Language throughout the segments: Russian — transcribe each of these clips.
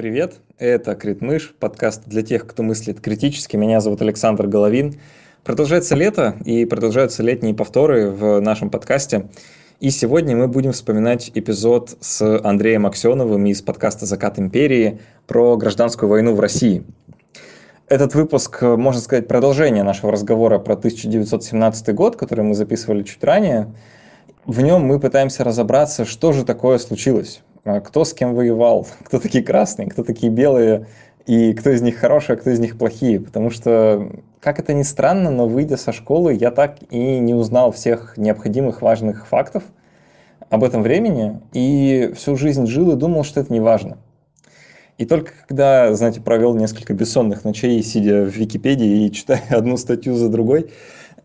Привет, это Критмыш, подкаст для тех, кто мыслит критически. Меня зовут Александр Головин. Продолжается лето и продолжаются летние повторы в нашем подкасте. И сегодня мы будем вспоминать эпизод с Андреем Аксеновым из подкаста «Закат империи» про гражданскую войну в России. Этот выпуск, можно сказать, продолжение нашего разговора про 1917 год, который мы записывали чуть ранее. В нем мы пытаемся разобраться, что же такое случилось кто с кем воевал, кто такие красные, кто такие белые, и кто из них хорошие, а кто из них плохие. Потому что, как это ни странно, но выйдя со школы, я так и не узнал всех необходимых важных фактов об этом времени, и всю жизнь жил и думал, что это не важно. И только когда, знаете, провел несколько бессонных ночей, сидя в Википедии и читая одну статью за другой,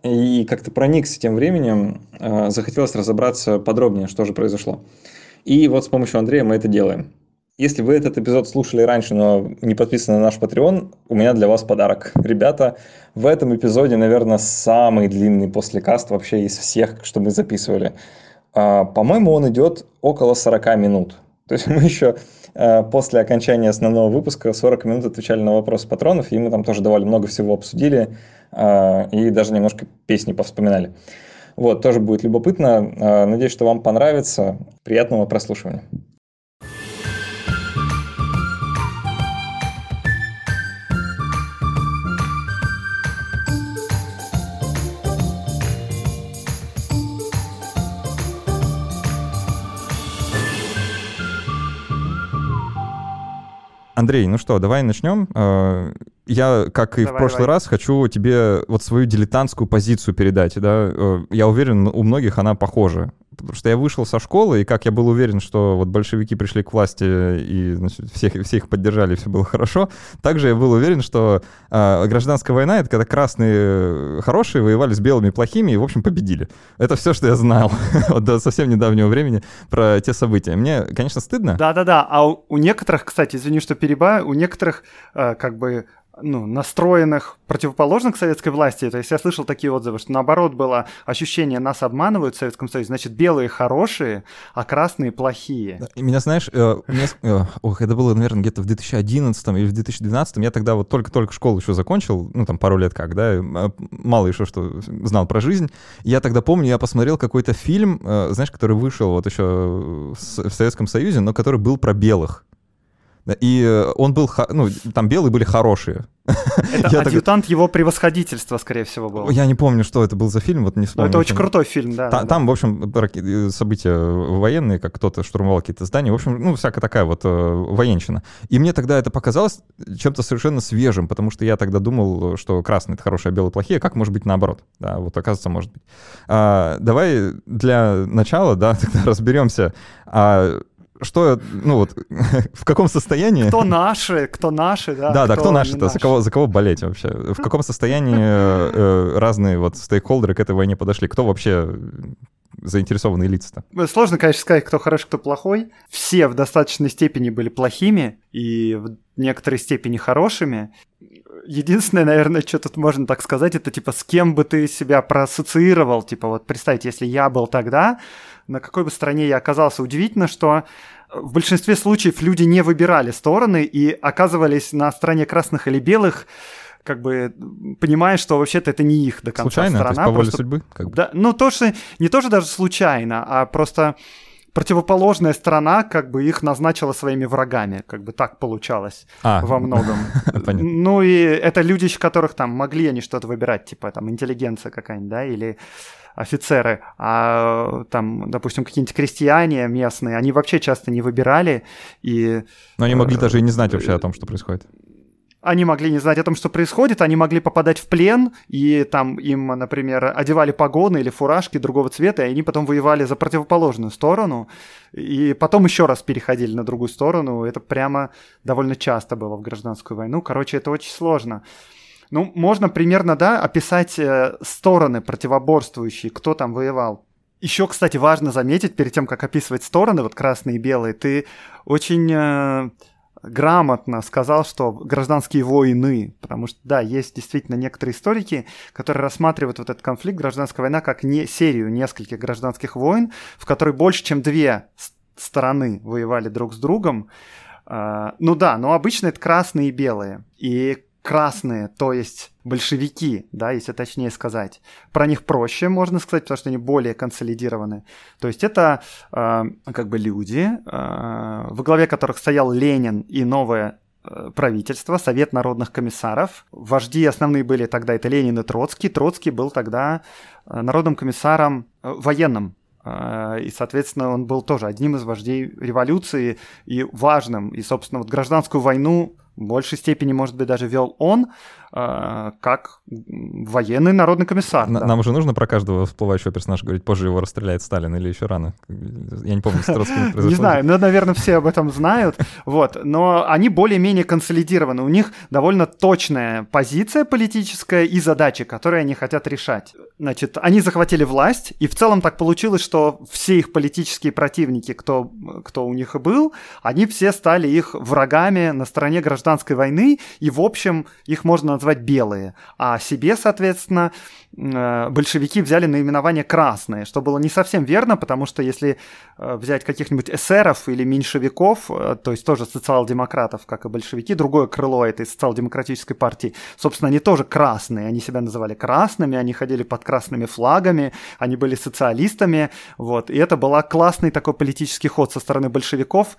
и как-то проникся тем временем, а, захотелось разобраться подробнее, что же произошло. И вот с помощью Андрея мы это делаем. Если вы этот эпизод слушали раньше, но не подписаны на наш Patreon, у меня для вас подарок. Ребята, в этом эпизоде, наверное, самый длинный послекаст вообще из всех, что мы записывали. А, по-моему, он идет около 40 минут. То есть мы еще а, после окончания основного выпуска 40 минут отвечали на вопросы патронов, и мы там тоже давали много всего, обсудили, а, и даже немножко песни повспоминали. Вот, тоже будет любопытно. А, надеюсь, что вам понравится. Приятного прослушивания. Андрей, ну что, давай начнем. А, я, как и давай, в прошлый давай. раз, хочу тебе вот свою дилетантскую позицию передать. Да? Э, я уверен, у многих она похожа. Потому что я вышел со школы, и как я был уверен, что вот большевики пришли к власти, и значит, всех, всех поддержали, все было хорошо, также я был уверен, что э, гражданская война — это когда красные хорошие воевали с белыми плохими и, в общем, победили. Это все, что я знал до совсем недавнего времени про те события. Мне, конечно, стыдно. Да-да-да, а у, у некоторых, кстати, извини, что перебаю, у некоторых э, как бы ну, настроенных противоположных советской власти. То есть я слышал такие отзывы, что наоборот было ощущение, нас обманывают в Советском Союзе, значит, белые хорошие, а красные плохие. И меня, знаешь, э, меня, э, ох, это было, наверное, где-то в 2011 или в 2012, я тогда вот только-только школу еще закончил, ну, там, пару лет как, да, э, мало еще что знал про жизнь. Я тогда помню, я посмотрел какой-то фильм, э, знаешь, который вышел вот еще в Советском Союзе, но который был про белых. И э, он был, ну, там белые были хорошие. Это адъютант так... его превосходительства, скорее всего, был. Я не помню, что это был за фильм, вот не вспомню. Но это очень крутой фильм, да. Та, да там, в общем, э, события военные, как кто-то штурмовал какие-то здания, в общем, ну, всякая такая вот э, военщина. И мне тогда это показалось чем-то совершенно свежим, потому что я тогда думал, что красные — это хорошие, а белые — плохие, как может быть наоборот? Да, вот оказывается, может быть. А, давай для начала, да, тогда разберемся, а что, ну вот, в каком состоянии... Кто наши, кто наши, да. Да, да, кто наши-то, за кого, за кого болеть вообще? В каком состоянии э, разные вот стейкхолдеры к этой войне подошли? Кто вообще заинтересованные лица-то? Сложно, конечно, сказать, кто хороший, кто плохой. Все в достаточной степени были плохими и в некоторой степени хорошими. Единственное, наверное, что тут можно так сказать, это типа с кем бы ты себя проассоциировал. Типа вот представьте, если я был тогда, на какой бы стороне я оказался. Удивительно, что в большинстве случаев люди не выбирали стороны и оказывались на стороне красных или белых, как бы понимая, что вообще-то это не их до конца случайно, сторона. То есть по воле судьбы? Как бы. Да, ну, то, что не тоже даже случайно, а просто противоположная сторона как бы их назначила своими врагами, как бы так получалось а, во многом. Ну и это люди, которых там могли они что-то выбирать, типа там интеллигенция какая-нибудь, да, или офицеры, а там, допустим, какие-нибудь крестьяне местные, они вообще часто не выбирали и... Но они могли даже и не знать вообще о том, что происходит они могли не знать о том, что происходит, они могли попадать в плен, и там им, например, одевали погоны или фуражки другого цвета, и они потом воевали за противоположную сторону, и потом еще раз переходили на другую сторону. Это прямо довольно часто было в гражданскую войну. Короче, это очень сложно. Ну, можно примерно, да, описать э, стороны противоборствующие, кто там воевал. Еще, кстати, важно заметить, перед тем, как описывать стороны, вот красные и белые, ты очень э, грамотно сказал, что гражданские войны, потому что, да, есть действительно некоторые историки, которые рассматривают вот этот конфликт, гражданская война, как не серию нескольких гражданских войн, в которой больше, чем две стороны воевали друг с другом, Э, ну да, но обычно это красные и белые. И красные, то есть большевики, да, если точнее сказать. Про них проще, можно сказать, потому что они более консолидированы. То есть это э, как бы люди, э, во главе которых стоял Ленин и новое э, правительство, Совет народных комиссаров. Вожди основные были тогда это Ленин и Троцкий. Троцкий был тогда э, народным комиссаром э, военным и, соответственно, он был тоже одним из вождей революции и важным. И, собственно, вот гражданскую войну в большей степени, может быть, даже вел он, э, как военный народный комиссар. Н- да. Нам уже нужно про каждого всплывающего персонажа говорить, позже его расстреляет Сталин или еще рано? Я не помню, с Троцким произошло. Не знаю, но, наверное, все об этом знают. Вот. Но они более-менее консолидированы. У них довольно точная позиция политическая и задачи, которые они хотят решать. Значит, они захватили власть, и в целом так получилось, что все их политические противники, кто, кто у них и был, они все стали их врагами на стороне гражданской войны, и, в общем, их можно назвать белые. А себе, соответственно, Э, большевики взяли наименование «красные», что было не совсем верно, потому что если э, взять каких-нибудь эсеров или меньшевиков, э, то есть тоже социал-демократов, как и большевики, другое крыло этой социал-демократической партии, собственно, они тоже красные, они себя называли красными, они ходили под красными флагами, они были социалистами, вот, и это был классный такой политический ход со стороны большевиков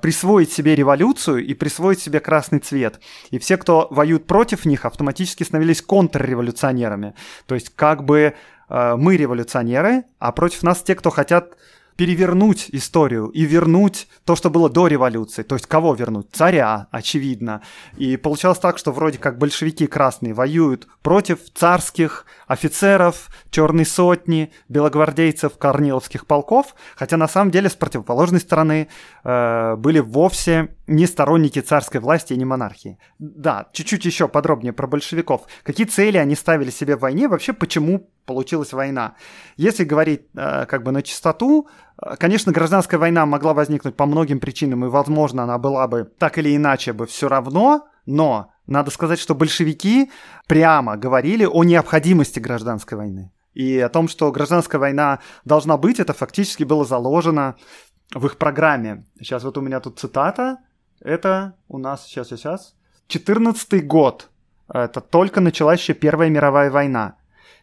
присвоить себе революцию и присвоить себе красный цвет. И все, кто воюет против них, автоматически становились контрреволюционерами. То есть как бы э, мы революционеры, а против нас те, кто хотят перевернуть историю и вернуть то, что было до революции. То есть кого вернуть? Царя, очевидно. И получалось так, что вроде как большевики красные воюют против царских офицеров, черной сотни, белогвардейцев, корниловских полков, хотя на самом деле с противоположной стороны э, были вовсе не сторонники царской власти и не монархии. Да, чуть-чуть еще подробнее про большевиков. Какие цели они ставили себе в войне, вообще почему получилась война. Если говорить э, как бы на чистоту, э, конечно, гражданская война могла возникнуть по многим причинам, и, возможно, она была бы так или иначе бы все равно, но надо сказать, что большевики прямо говорили о необходимости гражданской войны. И о том, что гражданская война должна быть, это фактически было заложено в их программе. Сейчас вот у меня тут цитата. Это у нас, сейчас, сейчас, 14 год. Это только началась еще Первая мировая война.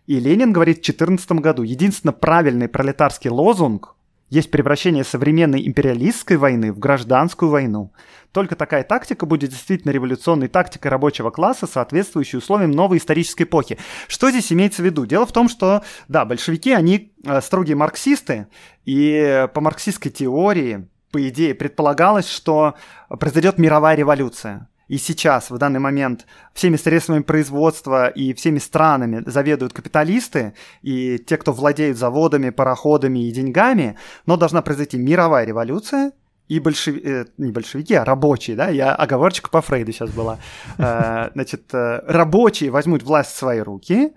И Ленин говорит в 14 году, единственно правильный пролетарский лозунг есть превращение современной империалистской войны в гражданскую войну. Только такая тактика будет действительно революционной тактикой рабочего класса, соответствующей условиям новой исторической эпохи. Что здесь имеется в виду? Дело в том, что, да, большевики, они э, строгие марксисты, и по марксистской теории, по идее, предполагалось, что произойдет мировая революция и сейчас, в данный момент, всеми средствами производства и всеми странами заведуют капиталисты и те, кто владеют заводами, пароходами и деньгами, но должна произойти мировая революция, и большеви... э, не большевики, а рабочие, да, я оговорочка по Фрейду сейчас была. Э, значит, э, рабочие возьмут власть в свои руки,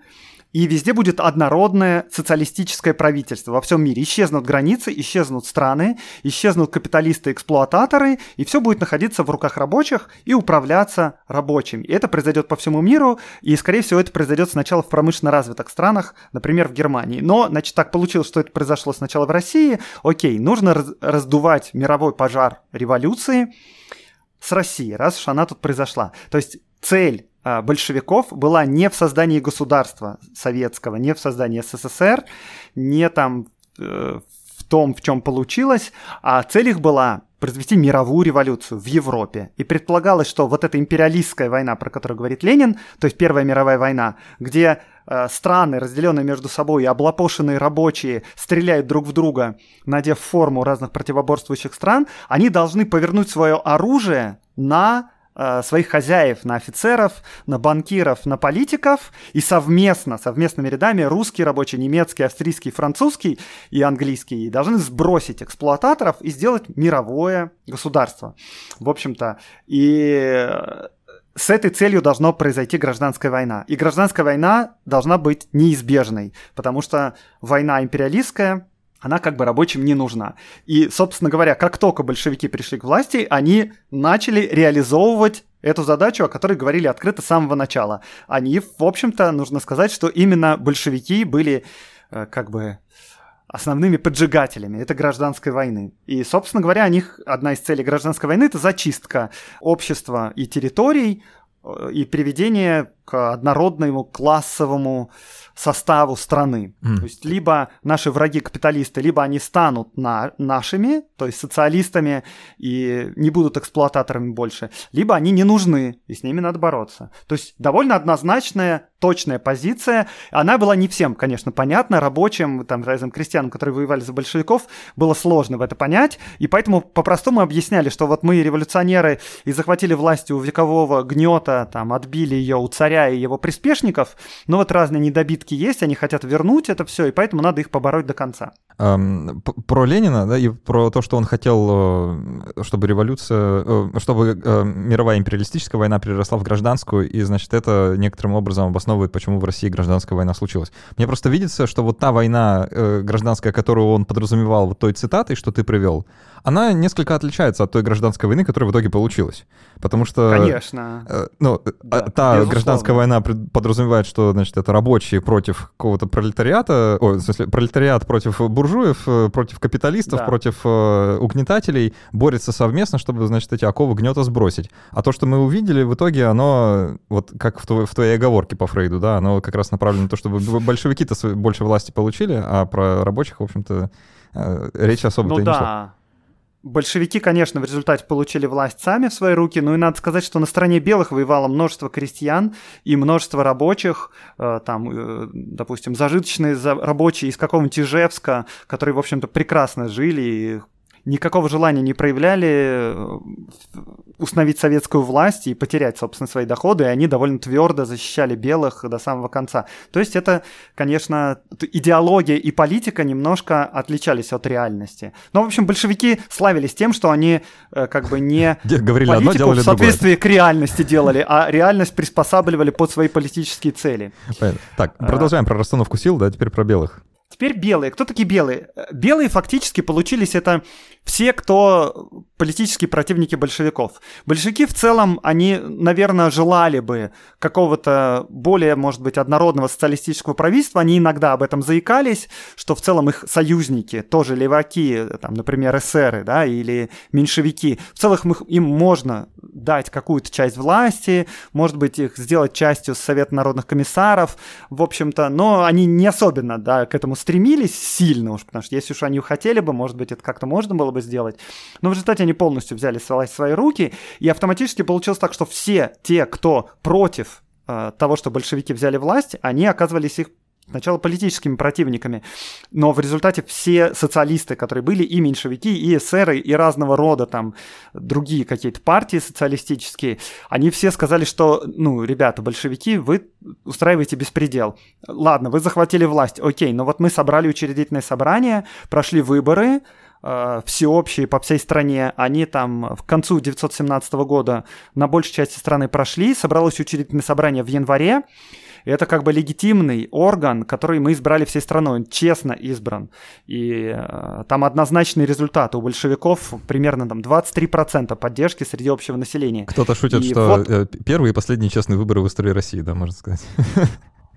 и везде будет однородное социалистическое правительство во всем мире. Исчезнут границы, исчезнут страны, исчезнут капиталисты-эксплуататоры, и все будет находиться в руках рабочих и управляться рабочими. И это произойдет по всему миру, и, скорее всего, это произойдет сначала в промышленно развитых странах, например, в Германии. Но, значит, так получилось, что это произошло сначала в России. Окей, нужно раз- раздувать мировой пожар революции с Россией, раз уж она тут произошла. То есть цель большевиков была не в создании государства советского, не в создании СССР, не там э, в том, в чем получилось, а цель их была произвести мировую революцию в Европе. И предполагалось, что вот эта империалистская война, про которую говорит Ленин, то есть Первая мировая война, где э, страны, разделенные между собой облапошенные рабочие, стреляют друг в друга, надев форму разных противоборствующих стран, они должны повернуть свое оружие на Э, своих хозяев, на офицеров, на банкиров, на политиков, и совместно, совместными рядами русский рабочий, немецкий, австрийский, французский и английский должны сбросить эксплуататоров и сделать мировое государство. В общем-то, и с этой целью должно произойти гражданская война. И гражданская война должна быть неизбежной, потому что война империалистская, она как бы рабочим не нужна. И, собственно говоря, как только большевики пришли к власти, они начали реализовывать эту задачу, о которой говорили открыто с самого начала. Они, в общем-то, нужно сказать, что именно большевики были э, как бы основными поджигателями этой гражданской войны. И, собственно говоря, у них одна из целей гражданской войны – это зачистка общества и территорий э, и приведение к однородному классовому составу страны. Mm. То есть либо наши враги-капиталисты, либо они станут на, нашими, то есть социалистами, и не будут эксплуататорами больше, либо они не нужны, и с ними надо бороться. То есть довольно однозначная точная позиция. Она была не всем, конечно, понятна. Рабочим, там, разным крестьянам, которые воевали за большевиков, было сложно в это понять. И поэтому по-простому объясняли, что вот мы революционеры и захватили власть у векового гнета, там, отбили ее у царя и его приспешников. Но вот разные недобитки есть, они хотят вернуть это все, и поэтому надо их побороть до конца. Эм, про Ленина, да, и про то, что он хотел, э, чтобы революция, э, чтобы э, мировая империалистическая война переросла в гражданскую, и, значит, это некоторым образом обосновывает, почему в России гражданская война случилась. Мне просто видится, что вот та война э, гражданская, которую он подразумевал вот той цитатой, что ты привел, она несколько отличается от той гражданской войны, которая в итоге получилась. Потому что... Конечно. Э, ну, э, да, та безусловно. гражданская война подразумевает, что, значит, это рабочие против какого-то пролетариата, о, в смысле, пролетариат против буржуев, э, против капиталистов, да. против э, угнетателей, борется совместно, чтобы, значит, эти оковы гнета сбросить. А то, что мы увидели, в итоге оно, вот как в, твоей, в твоей оговорке по Фрейду, да, оно как раз направлено на то, чтобы большевики-то больше власти получили, а про рабочих, в общем-то, э, речь особо-то ну, да. не шла. Большевики, конечно, в результате получили власть сами в свои руки, но и надо сказать, что на стороне белых воевало множество крестьян и множество рабочих, э, там, э, допустим, зажиточные рабочие из какого-нибудь Ижевска, которые, в общем-то, прекрасно жили и никакого желания не проявляли э, установить советскую власть и потерять, собственно, свои доходы, и они довольно твердо защищали белых до самого конца. То есть это, конечно, идеология и политика немножко отличались от реальности. Но, в общем, большевики славились тем, что они э, как бы не Говорили политику одно, в соответствии другое. к реальности делали, а реальность приспосабливали под свои политические цели. Понятно. Так, продолжаем а... про расстановку сил, да, теперь про белых. Теперь белые. Кто такие белые? Белые фактически получились это все, кто политические противники большевиков. Большевики в целом, они, наверное, желали бы какого-то более, может быть, однородного социалистического правительства. Они иногда об этом заикались, что в целом их союзники, тоже леваки, там, например, эсеры, да, или меньшевики, в целом их, им можно дать какую-то часть власти, может быть, их сделать частью Совета народных комиссаров, в общем-то, но они не особенно, да, к этому стремились сильно уж, потому что если уж они хотели бы, может быть, это как-то можно было бы сделать. Но в результате они полностью взяли власть в свои руки, и автоматически получилось так, что все те, кто против э, того, что большевики взяли власть, они оказывались их сначала политическими противниками, но в результате все социалисты, которые были, и меньшевики, и эсеры, и разного рода там другие какие-то партии социалистические, они все сказали, что, ну, ребята, большевики, вы устраиваете беспредел. Ладно, вы захватили власть, окей, но вот мы собрали учредительное собрание, прошли выборы, э, всеобщие по всей стране, они там в концу 1917 года на большей части страны прошли, собралось учредительное собрание в январе, это как бы легитимный орган, который мы избрали всей страной, он честно избран. И э, там однозначный результат. У большевиков примерно там 23% поддержки среди общего населения. Кто-то шутит, и что вот... Э, первые и последние честные выборы в истории России, да, можно сказать.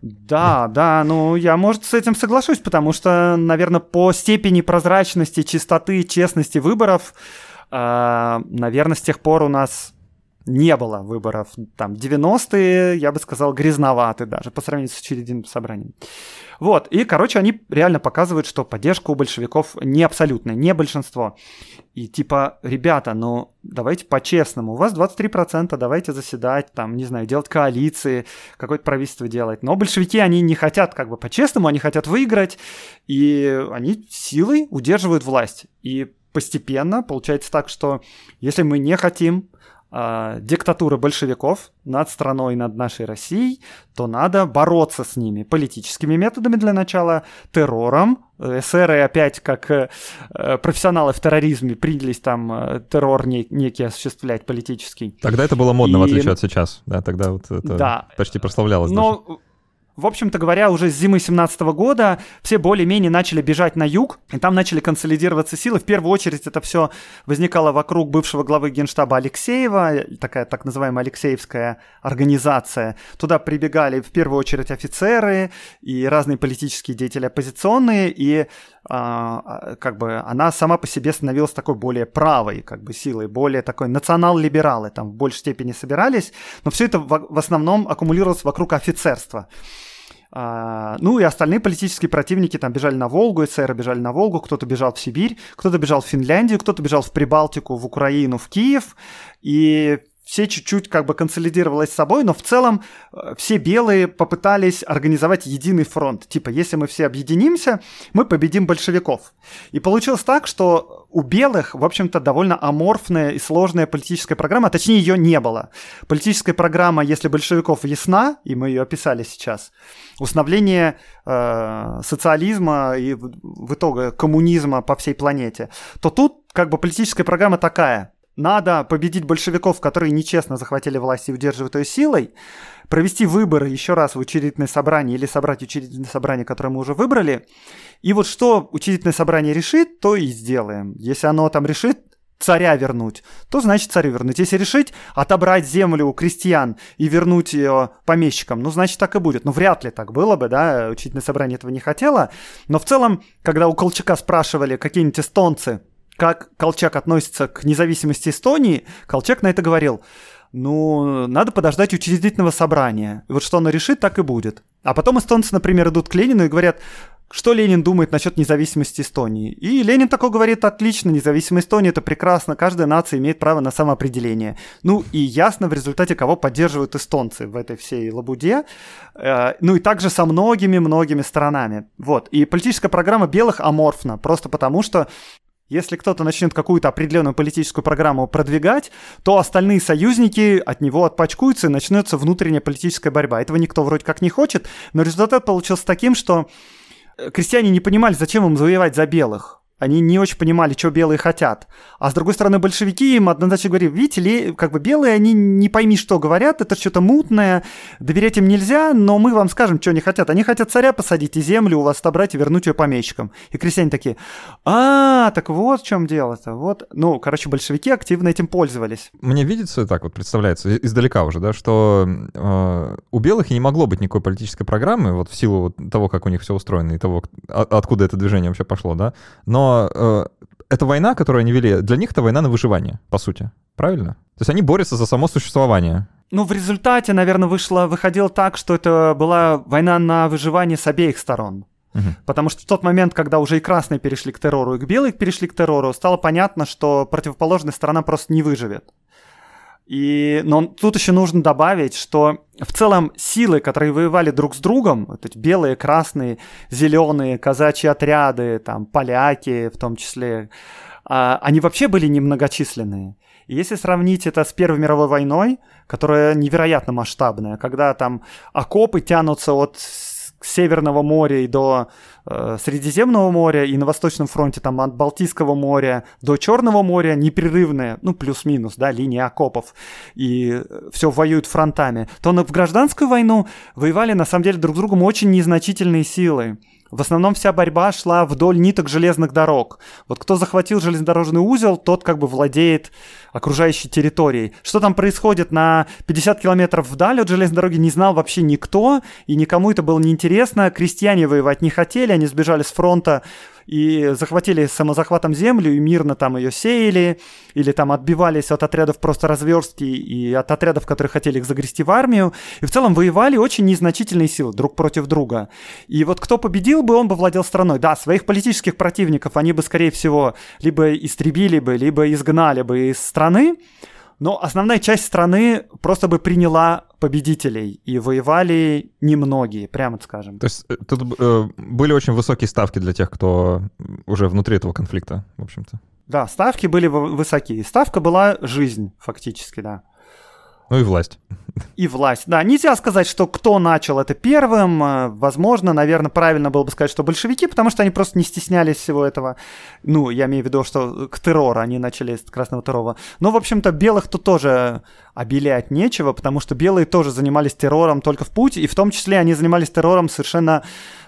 Да, да, ну я, может, с этим соглашусь, потому что, наверное, по степени прозрачности, чистоты, честности выборов, э, наверное, с тех пор у нас не было выборов. Там 90-е, я бы сказал, грязноваты даже по сравнению с учредительным собранием. Вот, и, короче, они реально показывают, что поддержка у большевиков не абсолютная, не большинство. И типа, ребята, ну давайте по-честному, у вас 23%, давайте заседать, там, не знаю, делать коалиции, какое-то правительство делать. Но большевики, они не хотят как бы по-честному, они хотят выиграть, и они силой удерживают власть. И постепенно получается так, что если мы не хотим э, диктатуры большевиков над страной, над нашей Россией, то надо бороться с ними политическими методами для начала, террором. ССРы опять, как э, профессионалы в терроризме, принялись там э, террор не, некий осуществлять политический. Тогда это было модно, И... в отличие от сейчас. Да, тогда вот это да. почти прославлялось. Но... Даже в общем-то говоря, уже с зимы 17 года все более-менее начали бежать на юг, и там начали консолидироваться силы. В первую очередь это все возникало вокруг бывшего главы генштаба Алексеева, такая так называемая Алексеевская организация. Туда прибегали в первую очередь офицеры и разные политические деятели оппозиционные, и а, как бы она сама по себе становилась такой более правой как бы силой, более такой национал-либералы там в большей степени собирались, но все это в, в основном аккумулировалось вокруг офицерства. А, ну и остальные политические противники там бежали на Волгу, эсеры бежали на Волгу, кто-то бежал в Сибирь, кто-то бежал в Финляндию, кто-то бежал в Прибалтику, в Украину, в Киев. И все чуть-чуть как бы консолидировалось с собой, но в целом э, все белые попытались организовать единый фронт. Типа, если мы все объединимся, мы победим большевиков. И получилось так, что у белых, в общем-то, довольно аморфная и сложная политическая программа, а точнее ее не было. Политическая программа, если большевиков ясна, и мы ее описали сейчас, установление э, социализма и в итоге коммунизма по всей планете, то тут как бы политическая программа такая – надо победить большевиков, которые нечестно захватили власть и удерживают ее силой, провести выборы еще раз в учредительное собрание или собрать учредительное собрание, которое мы уже выбрали. И вот что учредительное собрание решит, то и сделаем. Если оно там решит царя вернуть, то значит царю вернуть. Если решить отобрать землю у крестьян и вернуть ее помещикам, ну, значит, так и будет. Ну, вряд ли так было бы, да, учительное собрание этого не хотело. Но в целом, когда у Колчака спрашивали какие-нибудь эстонцы, как Колчак относится к независимости Эстонии, Колчак на это говорил, ну, надо подождать учредительного собрания. И вот что оно решит, так и будет. А потом эстонцы, например, идут к Ленину и говорят, что Ленин думает насчет независимости Эстонии. И Ленин такой говорит, отлично, независимость Эстонии это прекрасно, каждая нация имеет право на самоопределение. Ну и ясно в результате, кого поддерживают эстонцы в этой всей лабуде. Э, ну и также со многими-многими странами. Вот. И политическая программа белых аморфна, просто потому что если кто-то начнет какую-то определенную политическую программу продвигать, то остальные союзники от него отпачкуются и начнется внутренняя политическая борьба. Этого никто вроде как не хочет, но результат получился таким, что э, крестьяне не понимали, зачем им завоевать за белых. Они не очень понимали, что белые хотят. А с другой стороны, большевики им однозначно говорили, видите ли, как бы белые, они не пойми, что говорят, это что-то мутное, доверять им нельзя, но мы вам скажем, что они хотят. Они хотят царя посадить и землю у вас отобрать и вернуть ее помещикам. И крестьяне такие, а, так вот в чем дело-то. Вот, ну, короче, большевики активно этим пользовались. Мне видится так вот, представляется, издалека уже, да, что э, у белых и не могло быть никакой политической программы, вот в силу вот того, как у них все устроено и того, откуда это движение вообще пошло, да, но но э, эта война, которую они вели, для них это война на выживание, по сути. Правильно? То есть они борются за само существование. Ну, в результате, наверное, вышло, выходило так, что это была война на выживание с обеих сторон. Угу. Потому что в тот момент, когда уже и красные перешли к террору, и к белые перешли к террору, стало понятно, что противоположная сторона просто не выживет. И, но тут еще нужно добавить, что в целом силы, которые воевали друг с другом, вот эти белые, красные, зеленые, казачьи отряды, там, поляки в том числе, а, они вообще были немногочисленные. И если сравнить это с Первой мировой войной, которая невероятно масштабная, когда там окопы тянутся от Северного моря и до э, Средиземного моря, и на Восточном фронте там от Балтийского моря до Черного моря непрерывная, ну плюс-минус, да, линия окопов, и все воюют фронтами, то в гражданскую войну воевали на самом деле друг с другом очень незначительные силы. В основном вся борьба шла вдоль ниток железных дорог. Вот кто захватил железнодорожный узел, тот как бы владеет окружающей территорией. Что там происходит на 50 километров вдаль от железной дороги, не знал вообще никто, и никому это было неинтересно. Крестьяне воевать не хотели, они сбежали с фронта и захватили самозахватом землю и мирно там ее сеяли, или там отбивались от отрядов просто разверстки и от отрядов, которые хотели их загрести в армию. И в целом воевали очень незначительные силы друг против друга. И вот кто победил бы, он бы владел страной. Да, своих политических противников они бы, скорее всего, либо истребили бы, либо изгнали бы из страны, но основная часть страны просто бы приняла победителей, и воевали немногие, прямо скажем. То есть э, тут э, были очень высокие ставки для тех, кто уже внутри этого конфликта, в общем-то. Да, ставки были высокие. Ставка была жизнь, фактически, да. Ну и власть. И власть. Да, нельзя сказать, что кто начал это первым. Э, возможно, наверное, правильно было бы сказать, что большевики, потому что они просто не стеснялись всего этого. Ну, я имею в виду, что к террору они начали с красного террора. Но, в общем-то, белых тут тоже обелять нечего, потому что белые тоже занимались террором только в путь, и в том числе они занимались террором совершенно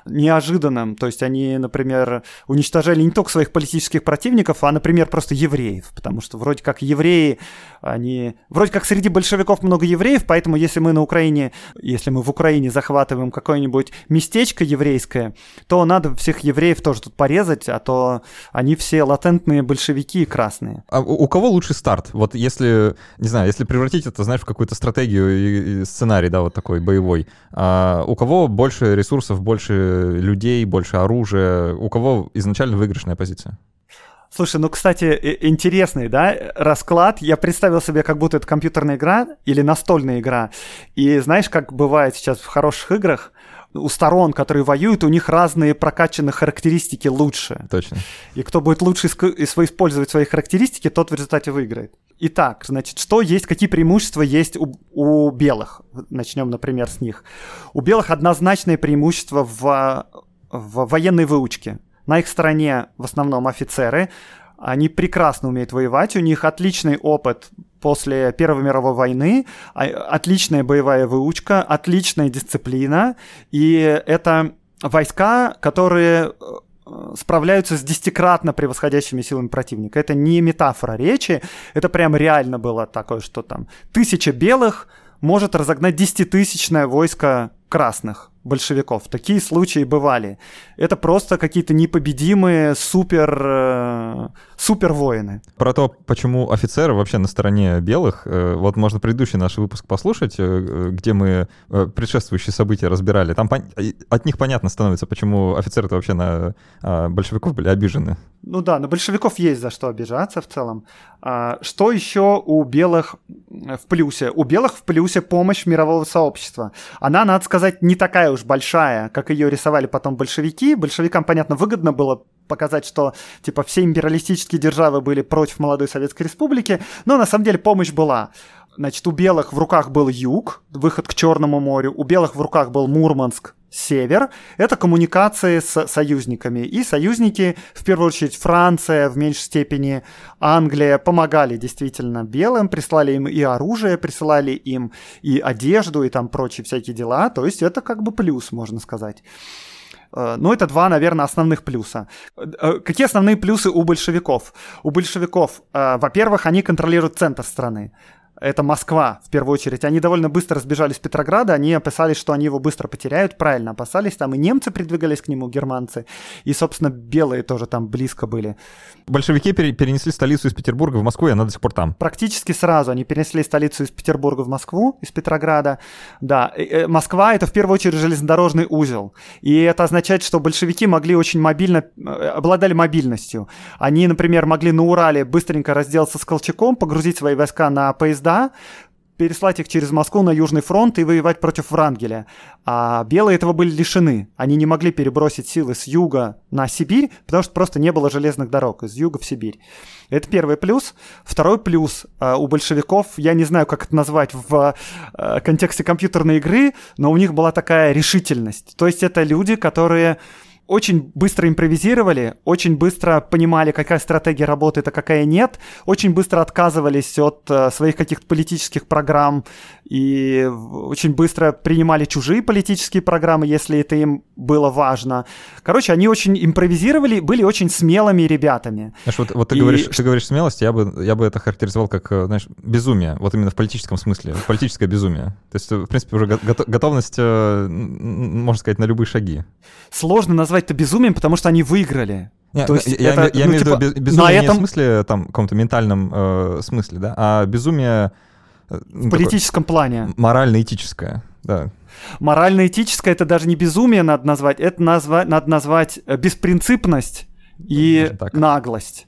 неожиданным. То есть они, например, уничтожали не только своих политических противников, а, например, просто евреев. Потому что вроде как евреи, они... Вроде как среди большевиков много евреев, поэтому если мы на Украине, если мы в Украине захватываем какое-нибудь местечко еврейское, то надо всех евреев тоже тут порезать, а то они все латентные большевики красные. А у кого лучший старт? Вот если, не знаю, если превратить это, знаешь, в какую-то стратегию и сценарий, да, вот такой боевой. А у кого больше ресурсов, больше людей, больше оружия? У кого изначально выигрышная позиция? Слушай, ну, кстати, интересный, да, расклад. Я представил себе, как будто это компьютерная игра или настольная игра. И знаешь, как бывает сейчас в хороших играх, у сторон, которые воюют, у них разные прокачанные характеристики лучше. Точно. И кто будет лучше использовать свои характеристики, тот в результате выиграет. Итак, значит, что есть, какие преимущества есть у, у белых? Начнем, например, с них. У белых однозначное преимущество в, в военной выучке. На их стороне в основном офицеры. Они прекрасно умеют воевать, у них отличный опыт после Первой мировой войны, а, отличная боевая выучка, отличная дисциплина, и это войска, которые Э, справляются с десятикратно превосходящими силами противника. Это не метафора речи, это прям реально было такое, что там тысяча белых может разогнать десятитысячное войско красных большевиков. Такие случаи бывали. Это просто какие-то непобедимые супер, э, супер воины. Про то, почему офицеры вообще на стороне белых, э, вот можно предыдущий наш выпуск послушать, э, где мы э, предшествующие события разбирали. Там пон... от них понятно становится, почему офицеры-то вообще на э, большевиков были обижены. Ну да, на большевиков есть за что обижаться в целом. А, что еще у белых в плюсе? У белых в плюсе помощь мирового сообщества. Она, надо сказать, не такая уж большая, как ее рисовали потом большевики. Большевикам, понятно, выгодно было показать, что типа все империалистические державы были против молодой Советской Республики, но на самом деле помощь была. Значит, у белых в руках был юг, выход к Черному морю, у белых в руках был Мурманск, север. Это коммуникации с союзниками. И союзники, в первую очередь Франция, в меньшей степени Англия, помогали действительно белым, прислали им и оружие, присылали им и одежду, и там прочие всякие дела. То есть это как бы плюс, можно сказать. Э, ну, это два, наверное, основных плюса. Э, какие основные плюсы у большевиков? У большевиков, э, во-первых, они контролируют центр страны это Москва, в первую очередь. Они довольно быстро сбежали с Петрограда, они опасались, что они его быстро потеряют, правильно опасались. Там и немцы придвигались к нему, германцы, и, собственно, белые тоже там близко были. Большевики перенесли столицу из Петербурга в Москву, и она до сих пор там. Практически сразу они перенесли столицу из Петербурга в Москву, из Петрограда. Да, э, Москва — это в первую очередь железнодорожный узел. И это означает, что большевики могли очень мобильно, э, обладали мобильностью. Они, например, могли на Урале быстренько разделаться с Колчаком, погрузить свои войска на поезда, поезда, переслать их через Москву на Южный фронт и воевать против Врангеля. А белые этого были лишены. Они не могли перебросить силы с юга на Сибирь, потому что просто не было железных дорог из юга в Сибирь. Это первый плюс. Второй плюс э, у большевиков, я не знаю, как это назвать в э, контексте компьютерной игры, но у них была такая решительность. То есть это люди, которые очень быстро импровизировали, очень быстро понимали, какая стратегия работает, а какая нет, очень быстро отказывались от э, своих каких-то политических программ и очень быстро принимали чужие политические программы, если это им было важно. Короче, они очень импровизировали, были очень смелыми ребятами. Знаешь, вот, вот ты, и... говоришь, ты говоришь смелость, я бы, я бы это характеризовал как, э, знаешь, безумие, вот именно в политическом смысле, политическое безумие. То есть, в принципе, уже готовность, э, можно сказать, на любые шаги. Сложно назвать назвать это безумием, потому что они выиграли. Нет, То есть я, это, я, я ну, имею типа, в виду безумие на этом... не в смысле, там, каком-то ментальном э, смысле, да, а безумие... Э, ну, в политическом такое, плане. Морально-этическое, да. Морально-этическое это даже не безумие надо назвать, это назва... надо назвать э, беспринципность и наглость.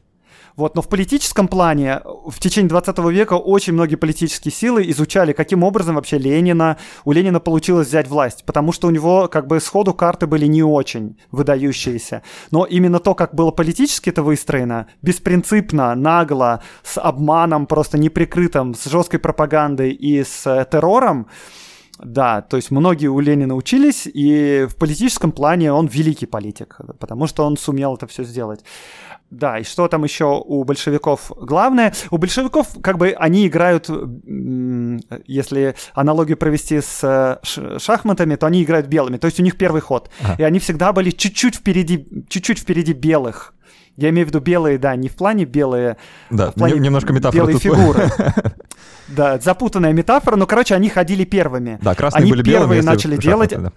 Вот, но в политическом плане в течение 20 века очень многие политические силы изучали, каким образом вообще Ленина, у Ленина получилось взять власть, потому что у него как бы сходу карты были не очень выдающиеся. Но именно то, как было политически это выстроено, беспринципно, нагло, с обманом просто неприкрытым, с жесткой пропагандой и с э, террором, да, то есть многие у Ленина учились, и в политическом плане он великий политик, потому что он сумел это все сделать. Да, и что там еще у большевиков главное? У большевиков, как бы, они играют, если аналогию провести с э, шахматами, то они играют белыми. То есть у них первый ход. Ага. И они всегда были чуть-чуть впереди, чуть-чуть впереди белых. Я имею в виду белые, да, не в плане белые, да, а в плане немножко метафора белые фигуры. Да, запутанная метафора, но, короче, они ходили первыми. Да, красные они были первые белыми, начали делать. Да.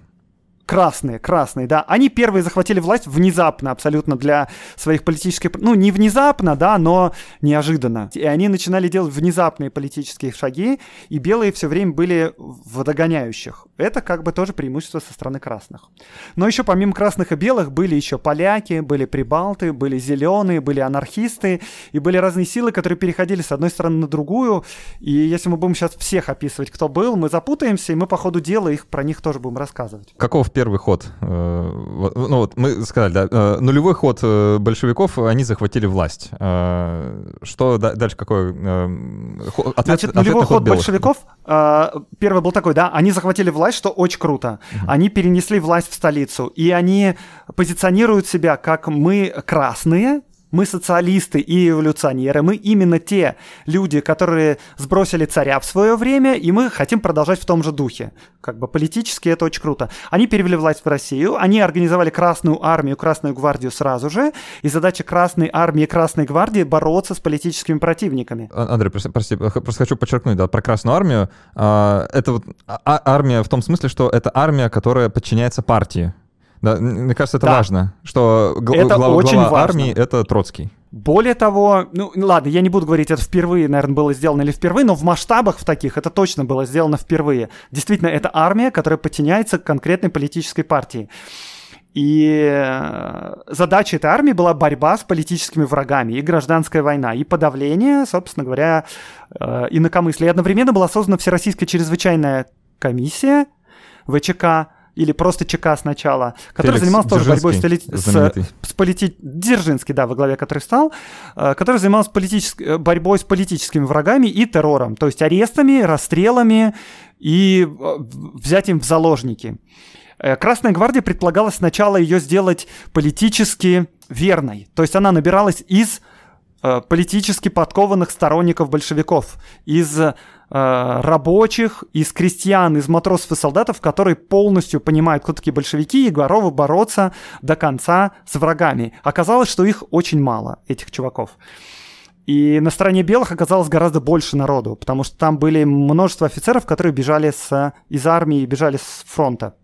Красные, красные, да. Они первые захватили власть внезапно абсолютно для своих политических... Ну, не внезапно, да, но неожиданно. И они начинали делать внезапные политические шаги, и белые все время были в догоняющих. Это как бы тоже преимущество со стороны красных. Но еще помимо красных и белых были еще поляки, были прибалты, были зеленые, были анархисты, и были разные силы, которые переходили с одной стороны на другую. И если мы будем сейчас всех описывать, кто был, мы запутаемся, и мы по ходу дела их про них тоже будем рассказывать. Каков первый ход. Э, ну вот мы сказали, да, э, нулевой ход э, большевиков, они захватили власть. Что дальше какой ответ, Значит, нулевой ход, ход большевиков, первый был такой, да, они захватили власть, что очень круто. Угу. Они перенесли власть в столицу, и они позиционируют себя как мы красные, мы социалисты и эволюционеры, мы именно те люди, которые сбросили царя в свое время, и мы хотим продолжать в том же духе. Как бы политически это очень круто. Они перевели власть в Россию, они организовали Красную армию, Красную гвардию сразу же, и задача Красной армии и Красной гвардии бороться с политическими противниками. А, Андрей, прости, прости просто хочу подчеркнуть, да, про Красную армию. А, это вот а, армия в том смысле, что это армия, которая подчиняется партии. Да, мне кажется, это да. важно, что гл- это глава, очень глава важно. армии — это Троцкий. Более того, ну ладно, я не буду говорить, это впервые, наверное, было сделано или впервые, но в масштабах в таких это точно было сделано впервые. Действительно, это армия, которая подчиняется конкретной политической партии. И э, задача этой армии была борьба с политическими врагами и гражданская война, и подавление, собственно говоря, э, инакомыслия. И одновременно была создана Всероссийская чрезвычайная комиссия ВЧК, или просто ЧК сначала, который Феликс занимался тоже борьбой с, с, с полити... Дзержинский, да, во главе который стал, э, который занимался политической э, борьбой с политическими врагами и террором, то есть арестами, расстрелами и э, взятием в заложники. Красная гвардия предполагалось сначала ее сделать политически верной, то есть она набиралась из политически подкованных сторонников большевиков, из рабочих, из крестьян, из матросов и солдатов, которые полностью понимают, кто такие большевики, и готовы бороться до конца с врагами. Оказалось, что их очень мало, этих чуваков. И на стороне белых оказалось гораздо больше народу, потому что там были множество офицеров, которые бежали с, из армии, бежали с фронта.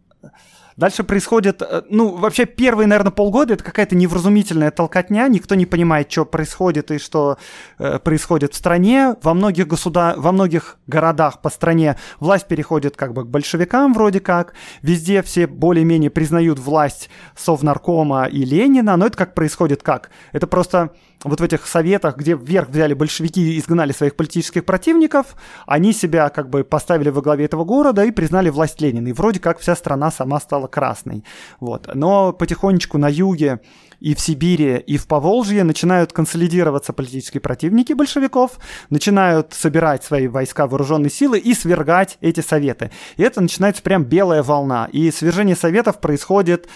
Дальше происходит, э, ну, вообще первые, наверное, полгода это какая-то невразумительная толкотня, никто не понимает, что происходит и что э, происходит в стране. Во многих государ... во многих городах по стране власть переходит как бы к большевикам вроде как. Везде все более-менее признают власть Совнаркома и Ленина, но это как происходит как? Это просто вот в этих советах, где вверх взяли большевики и изгнали своих политических противников, они себя как бы поставили во главе этого города и признали власть Ленина. И вроде как вся страна сама стала красной. Вот. Но потихонечку на юге и в Сибири, и в Поволжье начинают консолидироваться политические противники большевиков, начинают собирать свои войска, вооруженные силы и свергать эти советы. И это начинается прям белая волна. И свержение советов происходит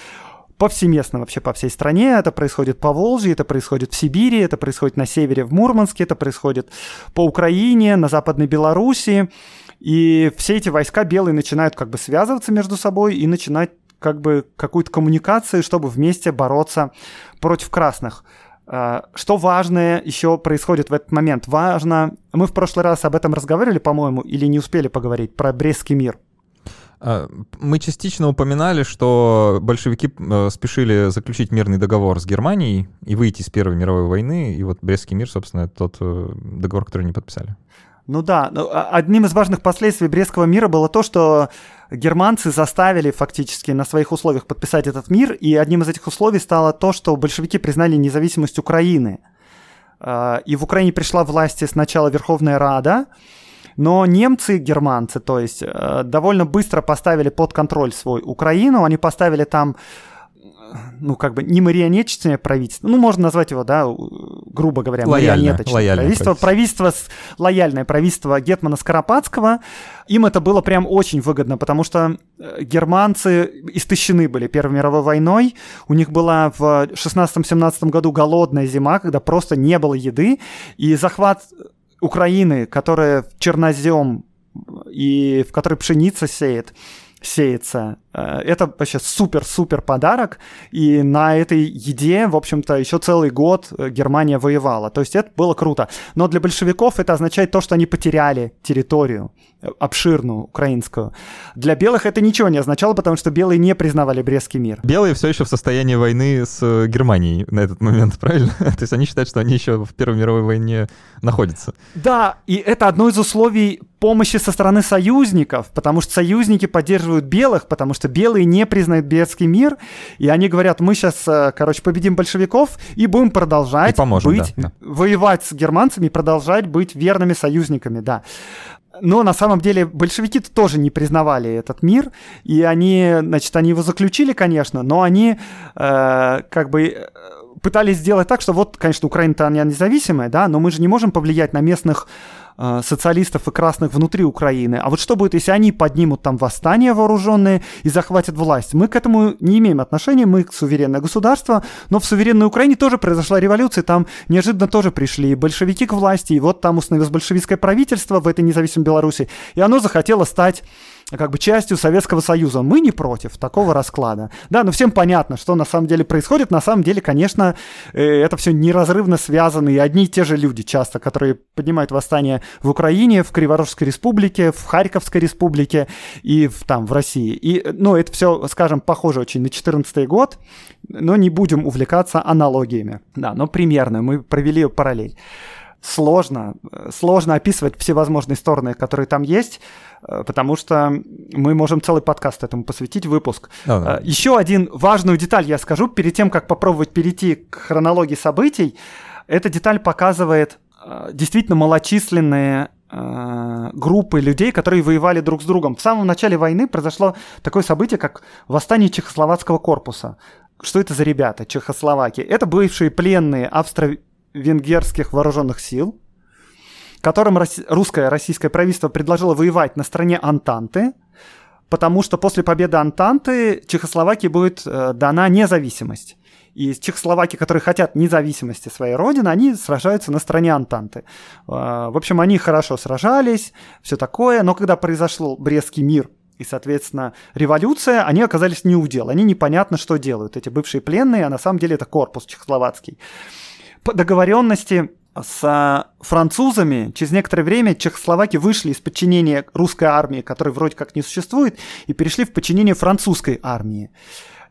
повсеместно вообще по всей стране. Это происходит по Волжье, это происходит в Сибири, это происходит на севере в Мурманске, это происходит по Украине, на Западной Белоруссии. И все эти войска белые начинают как бы связываться между собой и начинать как бы какую-то коммуникацию, чтобы вместе бороться против красных. А, что важное еще происходит в этот момент? Важно, мы в прошлый раз об этом разговаривали, по-моему, или не успели поговорить, про Брестский мир – мы частично упоминали, что большевики э, спешили заключить мирный договор с Германией и выйти из Первой мировой войны, и вот Брестский мир, собственно, это тот э, договор, который не подписали. Ну да, а, одним из важных последствий Брестского мира было то, что германцы заставили фактически на своих условиях подписать этот мир, и одним из этих условий стало то, что большевики признали независимость Украины – и в Украине пришла власти сначала Верховная Рада, но немцы, германцы, то есть, довольно быстро поставили под контроль свой Украину. Они поставили там ну, как бы не марионеточное правительство, ну, можно назвать его, да, грубо говоря, лояльное, марионеточное лояльное правительство. Правительство, правительство лояльное правительство Гетмана Скоропадского. Им это было прям очень выгодно, потому что э, германцы истощены были Первой мировой войной. У них была в 16-17 году голодная зима, когда просто не было еды. И захват Украины, которая чернозем и в которой пшеница сеет, сеется. Э, это вообще супер-супер подарок, и на этой еде, в общем-то, еще целый год э, Германия воевала. То есть это было круто. Но для большевиков это означает то, что они потеряли территорию э, обширную, украинскую. Для белых это ничего не означало, потому что белые не признавали Брестский мир. Белые все еще в состоянии войны с Германией на этот момент, правильно? То есть они считают, что они еще в Первой мировой войне находятся. Да, и это одно из условий помощи со стороны союзников, потому что союзники поддерживают белых, потому что белые не признают Брестский мир, и они говорят, мы сейчас, э, короче, победим большевиков и будем продолжать и поможем, быть, да, да. воевать с германцами и продолжать быть верными союзниками, да. Но на самом деле большевики -то тоже не признавали этот мир, и они, значит, они его заключили, конечно, но они э, как бы э, пытались сделать так, что вот, конечно, Украина-то она независимая, да, но мы же не можем повлиять на местных Э, социалистов и красных внутри Украины. А вот что будет, если они поднимут там восстание вооруженные и захватят власть? Мы к этому не имеем отношения, мы суверенное государство, но в суверенной Украине тоже произошла революция, там неожиданно тоже пришли большевики к власти, и вот там установилось большевистское правительство в этой независимой Беларуси, и оно захотело стать как бы частью Советского Союза. Мы не против такого расклада. Да, но всем понятно, что на самом деле происходит. На самом деле, конечно, э, это все неразрывно связано, и одни и те же люди часто, которые поднимают восстание в Украине, в Криворожской республике, в Харьковской республике и в, там, в России. И, ну, это все, скажем, похоже очень на 2014 год, но не будем увлекаться аналогиями. Да, но примерно мы провели параллель сложно, сложно описывать все возможные стороны, которые там есть, э, потому что мы можем целый подкаст этому посвятить, выпуск. Oh, no. Еще один важную деталь я скажу перед тем, как попробовать перейти к хронологии событий. Эта деталь показывает э, действительно малочисленные э, группы людей, которые воевали друг с другом. В самом начале войны произошло такое событие, как восстание Чехословацкого корпуса. Что это за ребята, Чехословакии? Это бывшие пленные австро венгерских вооруженных сил, которым русское российское правительство предложило воевать на стороне Антанты, потому что после победы Антанты Чехословакии будет э, дана независимость. И чехословаки, которые хотят независимости своей родины, они сражаются на стороне Антанты. Э, в общем, они хорошо сражались, все такое, но когда произошел Брестский мир и, соответственно, революция, они оказались не у дел. Они непонятно, что делают. Эти бывшие пленные, а на самом деле это корпус чехословацкий. По договоренности с французами через некоторое время чехословаки вышли из подчинения русской армии, которая вроде как не существует, и перешли в подчинение французской армии.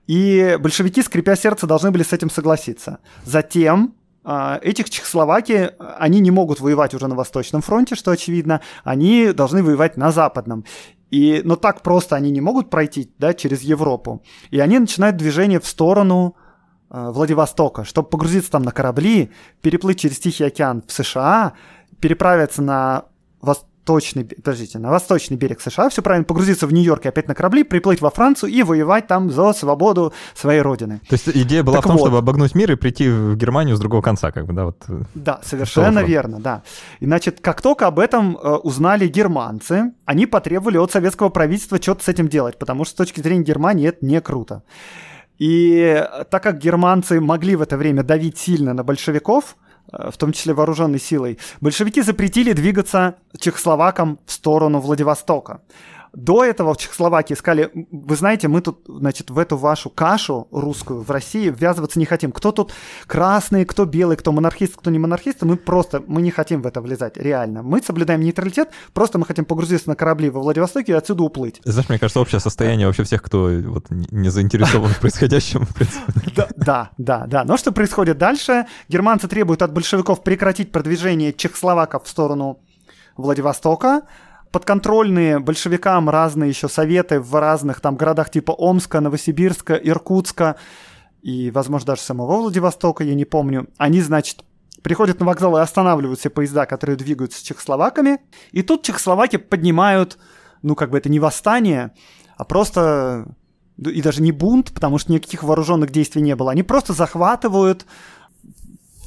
И большевики, скрипя сердце, должны были с этим согласиться. Затем а, этих чехословаки, они не могут воевать уже на Восточном фронте, что очевидно, они должны воевать на Западном. И, но так просто они не могут пройти да, через Европу. И они начинают движение в сторону Владивостока, чтобы погрузиться там на корабли, переплыть через Тихий океан в США, переправиться на восточный, подождите, на восточный берег США, все правильно, погрузиться в Нью-Йорк и опять на корабли, приплыть во Францию и воевать там за свободу своей родины. То есть идея была так в том, вот. чтобы обогнуть мир и прийти в Германию с другого конца, как бы, да? Вот, э, да, совершенно верно, да. И, значит, как только об этом э, узнали германцы, они потребовали от советского правительства что-то с этим делать, потому что с точки зрения Германии это не круто. И так как германцы могли в это время давить сильно на большевиков, э, в том числе вооруженной силой, большевики запретили двигаться чехословакам в сторону Владивостока. До этого в Чехословакии сказали, вы знаете, мы тут, значит, в эту вашу кашу русскую в России ввязываться не хотим. Кто тут красный, кто белый, кто монархист, кто не монархист, мы просто, мы не хотим в это влезать, реально. Мы соблюдаем нейтралитет, просто мы хотим погрузиться на корабли во Владивостоке и отсюда уплыть. Знаешь, мне кажется, общее состояние вообще всех, кто вот не заинтересован в происходящем, в принципе. Да, да, да. Но что происходит дальше? Германцы требуют от большевиков прекратить продвижение чехословаков в сторону Владивостока, подконтрольные большевикам разные еще советы в разных там городах типа Омска, Новосибирска, Иркутска и, возможно, даже самого Владивостока, я не помню. Они, значит, приходят на вокзал и останавливают все поезда, которые двигаются с чехословаками. И тут чехословаки поднимают, ну, как бы это не восстание, а просто и даже не бунт, потому что никаких вооруженных действий не было. Они просто захватывают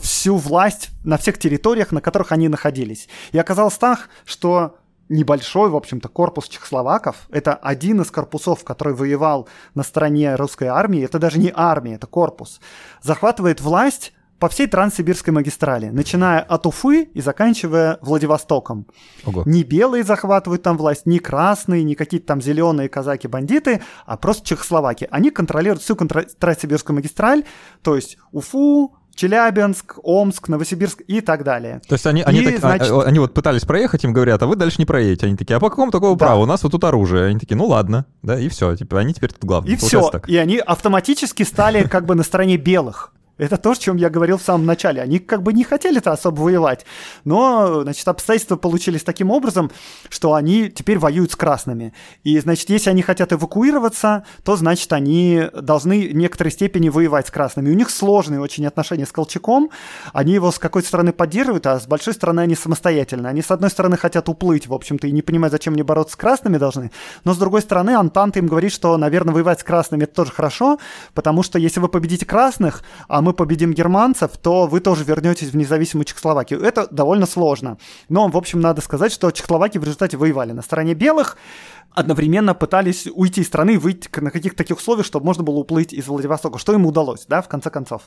всю власть на всех территориях, на которых они находились. И оказалось так, что небольшой, в общем-то, корпус чехословаков. Это один из корпусов, который воевал на стороне русской армии. Это даже не армия, это корпус. Захватывает власть по всей Транссибирской магистрали, начиная от Уфы и заканчивая Владивостоком. Ого. Не белые захватывают там власть, не красные, не какие-то там зеленые казаки-бандиты, а просто чехословаки. Они контролируют всю контр... Транссибирскую магистраль, то есть Уфу, Челябинск, Омск, Новосибирск и так далее. То есть они, и, они, так, а, значит... они вот пытались проехать, им говорят, а вы дальше не проедете. Они такие, а по какому такого да. праву? У нас вот тут оружие. Они такие, ну ладно, да, и все. Типа, они теперь тут главные. И все. Так. И они автоматически стали как бы на стороне белых. Это то, о чем я говорил в самом начале. Они как бы не хотели-то особо воевать, но, значит, обстоятельства получились таким образом, что они теперь воюют с красными. И, значит, если они хотят эвакуироваться, то, значит, они должны в некоторой степени воевать с красными. У них сложные очень отношения с Колчаком. Они его с какой-то стороны поддерживают, а с большой стороны они самостоятельно. Они, с одной стороны, хотят уплыть, в общем-то, и не понимают, зачем мне бороться с красными должны, но, с другой стороны, Антанта им говорит, что, наверное, воевать с красными это тоже хорошо, потому что если вы победите красных, а мы победим германцев, то вы тоже вернетесь в независимую Чехословакию. Это довольно сложно. Но, в общем, надо сказать, что чехословаки в результате воевали на стороне белых, одновременно пытались уйти из страны выйти на каких-то таких условиях, чтобы можно было уплыть из Владивостока. Что им удалось, да, в конце концов?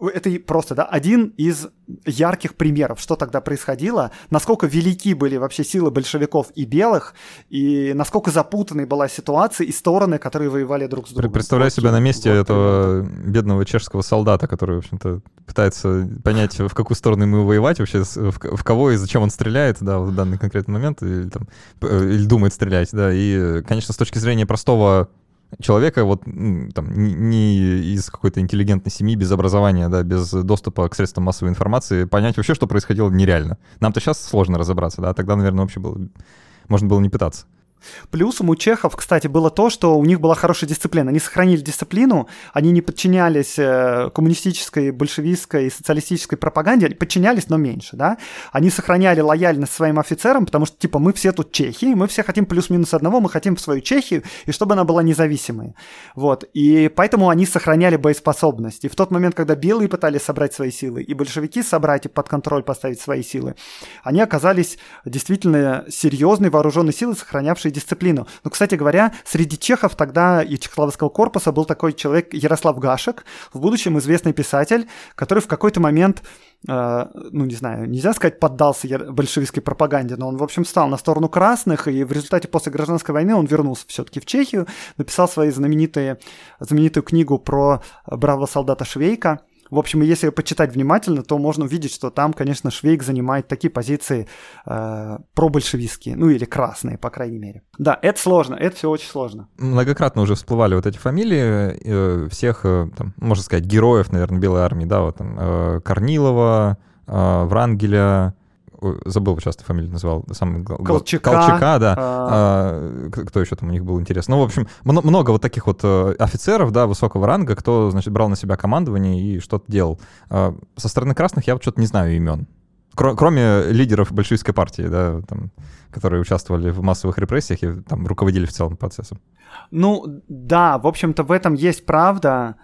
Это просто, да, один из ярких примеров, что тогда происходило, насколько велики были вообще силы большевиков и белых, и насколько запутанной была ситуация и стороны, которые воевали друг с другом. Представляю себя на месте вот, этого бедного чешского солдата, который, в общем-то, пытается понять, в какую сторону ему воевать вообще, в, в кого и зачем он стреляет, да, в данный конкретный момент, или, там, или думает стрелять, да, и, конечно, с точки зрения простого человека вот там не из какой-то интеллигентной семьи, без образования, да, без доступа к средствам массовой информации, понять вообще, что происходило, нереально. Нам-то сейчас сложно разобраться, да, тогда, наверное, вообще было, можно было не пытаться. Плюсом у чехов, кстати, было то, что у них была хорошая дисциплина. Они сохранили дисциплину, они не подчинялись э, коммунистической, большевистской и социалистической пропаганде, подчинялись, но меньше, да. Они сохраняли лояльность своим офицерам, потому что, типа, мы все тут чехи, мы все хотим плюс-минус одного, мы хотим в свою Чехию, и чтобы она была независимой. Вот. И поэтому они сохраняли боеспособность. И в тот момент, когда белые пытались собрать свои силы, и большевики собрать и под контроль поставить свои силы, они оказались действительно серьезной вооруженной силой, сохранявшей дисциплину. Но, кстати говоря, среди чехов тогда и чехословацкого корпуса был такой человек Ярослав Гашек, в будущем известный писатель, который в какой-то момент Uh, ну, не знаю, нельзя сказать, поддался большевистской пропаганде, но он, в общем, стал на сторону красных, и в результате после гражданской войны он вернулся все-таки в Чехию, написал свою знаменитую книгу про бравого солдата Швейка, в общем, если почитать внимательно, то можно увидеть, что там, конечно, Швейк занимает такие позиции э, пробольшевистские, ну или красные, по крайней мере. Да, это сложно, это все очень сложно. Многократно уже всплывали вот эти фамилии э, всех, э, там, можно сказать, героев, наверное, Белой армии, да, вот там э, Корнилова, э, Врангеля, забыл часто фамилию называл, сам Колчака, Колчака да. А... А, кто еще там у них был интересно. Ну, в общем, много вот таких вот э, офицеров, да, высокого ранга, кто, значит, брал на себя командование и что-то делал. А, со стороны красных я вот что-то не знаю имен. Кроме лидеров большевистской партии, да, там, которые участвовали в массовых репрессиях и там руководили в целом процессом. Ну, да, в общем-то, в этом есть правда.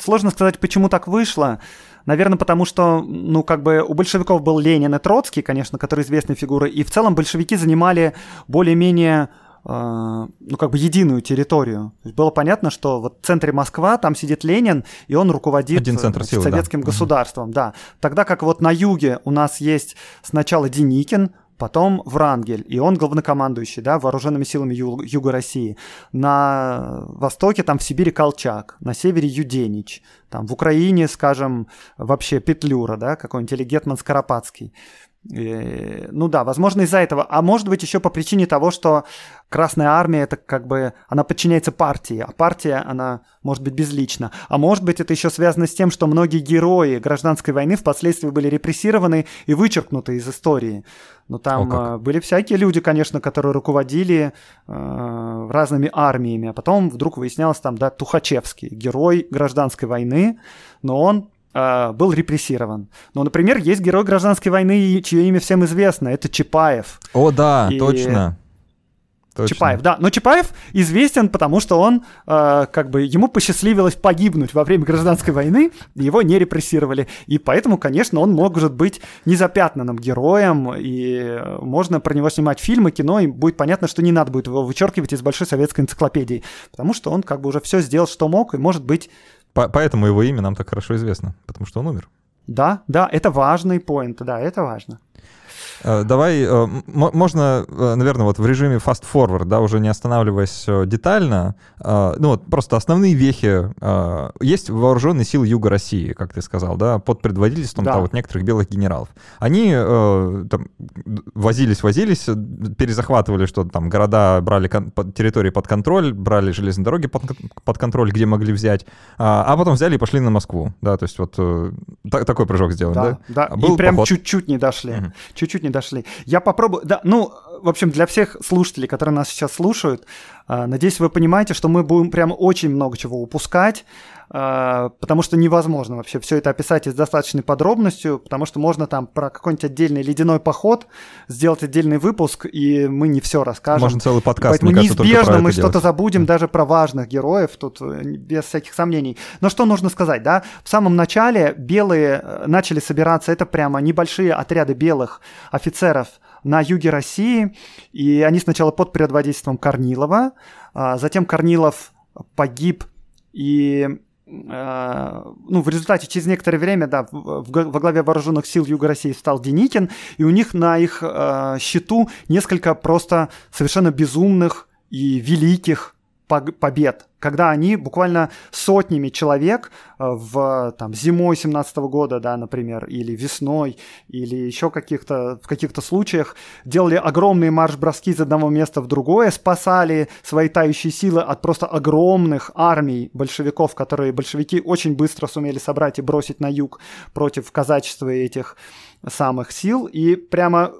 Сложно сказать, почему так вышло. Наверное, потому что, ну, как бы у большевиков был Ленин и Троцкий, конечно, которые известные фигуры, и в целом большевики занимали более-менее э, ну, как бы единую территорию. Было понятно, что вот в центре Москва, там сидит Ленин, и он руководит Один центр силы, советским да. государством, да. Тогда как вот на юге у нас есть сначала Деникин, потом Врангель, и он главнокомандующий, да, вооруженными силами Ю- Юга России. На востоке, там в Сибири Колчак, на севере Юденич, там в Украине, скажем, вообще Петлюра, да, какой-нибудь или Гетман Скоропадский. И, ну да, возможно из-за этого. А может быть еще по причине того, что Красная Армия это как бы, она подчиняется партии, а партия, она может быть безлична. А может быть это еще связано с тем, что многие герои гражданской войны впоследствии были репрессированы и вычеркнуты из истории. Но там О, были всякие люди, конечно, которые руководили э, разными армиями, а потом вдруг выяснялось там, да, Тухачевский, герой гражданской войны, но он э, был репрессирован. Но, например, есть герой гражданской войны, чье имя всем известно, это Чапаев. О, да, и... точно. Точно. Чапаев, да. Но Чапаев известен, потому что он, э, как бы, ему посчастливилось погибнуть во время гражданской войны, его не репрессировали. И поэтому, конечно, он может быть незапятнанным героем, и можно про него снимать фильмы, кино, и будет понятно, что не надо будет его вычеркивать из большой советской энциклопедии, потому что он как бы уже все сделал, что мог, и может быть... По поэтому его имя нам так хорошо известно, потому что он умер. Да, да, это важный поинт, да, это важно. Э, давай, э, можно, э, наверное, вот в режиме fast forward, да, уже не останавливаясь детально, ну вот просто основные вехи. Есть вооруженные силы Юга России, как ты сказал, да, под предводительством да. вот некоторых белых генералов. Они там возились, возились, перезахватывали что-то там, города брали территории под контроль, брали железные дороги под, под контроль, где могли взять, а потом взяли и пошли на Москву, да, то есть вот такой прыжок сделали, да? Да, да. Был и прям чуть-чуть не дошли, угу. чуть-чуть не дошли. Я попробую, да, ну, в общем, для всех слушателей, которые нас сейчас слушают, а, надеюсь, вы понимаете, что мы будем прям очень много чего упускать, а, потому что невозможно вообще все это описать с достаточной подробностью, потому что можно там про какой-нибудь отдельный ледяной поход сделать отдельный выпуск, и мы не все расскажем. Можно целый подкаст, Поэтому кажется, неизбежно мы что-то забудем даже про важных героев, тут э, без всяких сомнений. Но что нужно сказать, да? В самом начале белые э, начали собираться, это прямо небольшие отряды белых офицеров на юге России, и они сначала под предводительством Корнилова, а затем Корнилов погиб и Э, ну, в результате через некоторое время, да, во главе вооруженных сил Юга России стал Деникин, и у них на их э, счету несколько просто совершенно безумных и великих побед, когда они буквально сотнями человек э, в там, зимой 17 года, да, например, или весной, или еще каких-то, в каких-то случаях делали огромные марш-броски из одного места в другое, спасали свои тающие силы от просто огромных армий большевиков, которые большевики очень быстро сумели собрать и бросить на юг против казачества этих самых сил, и прямо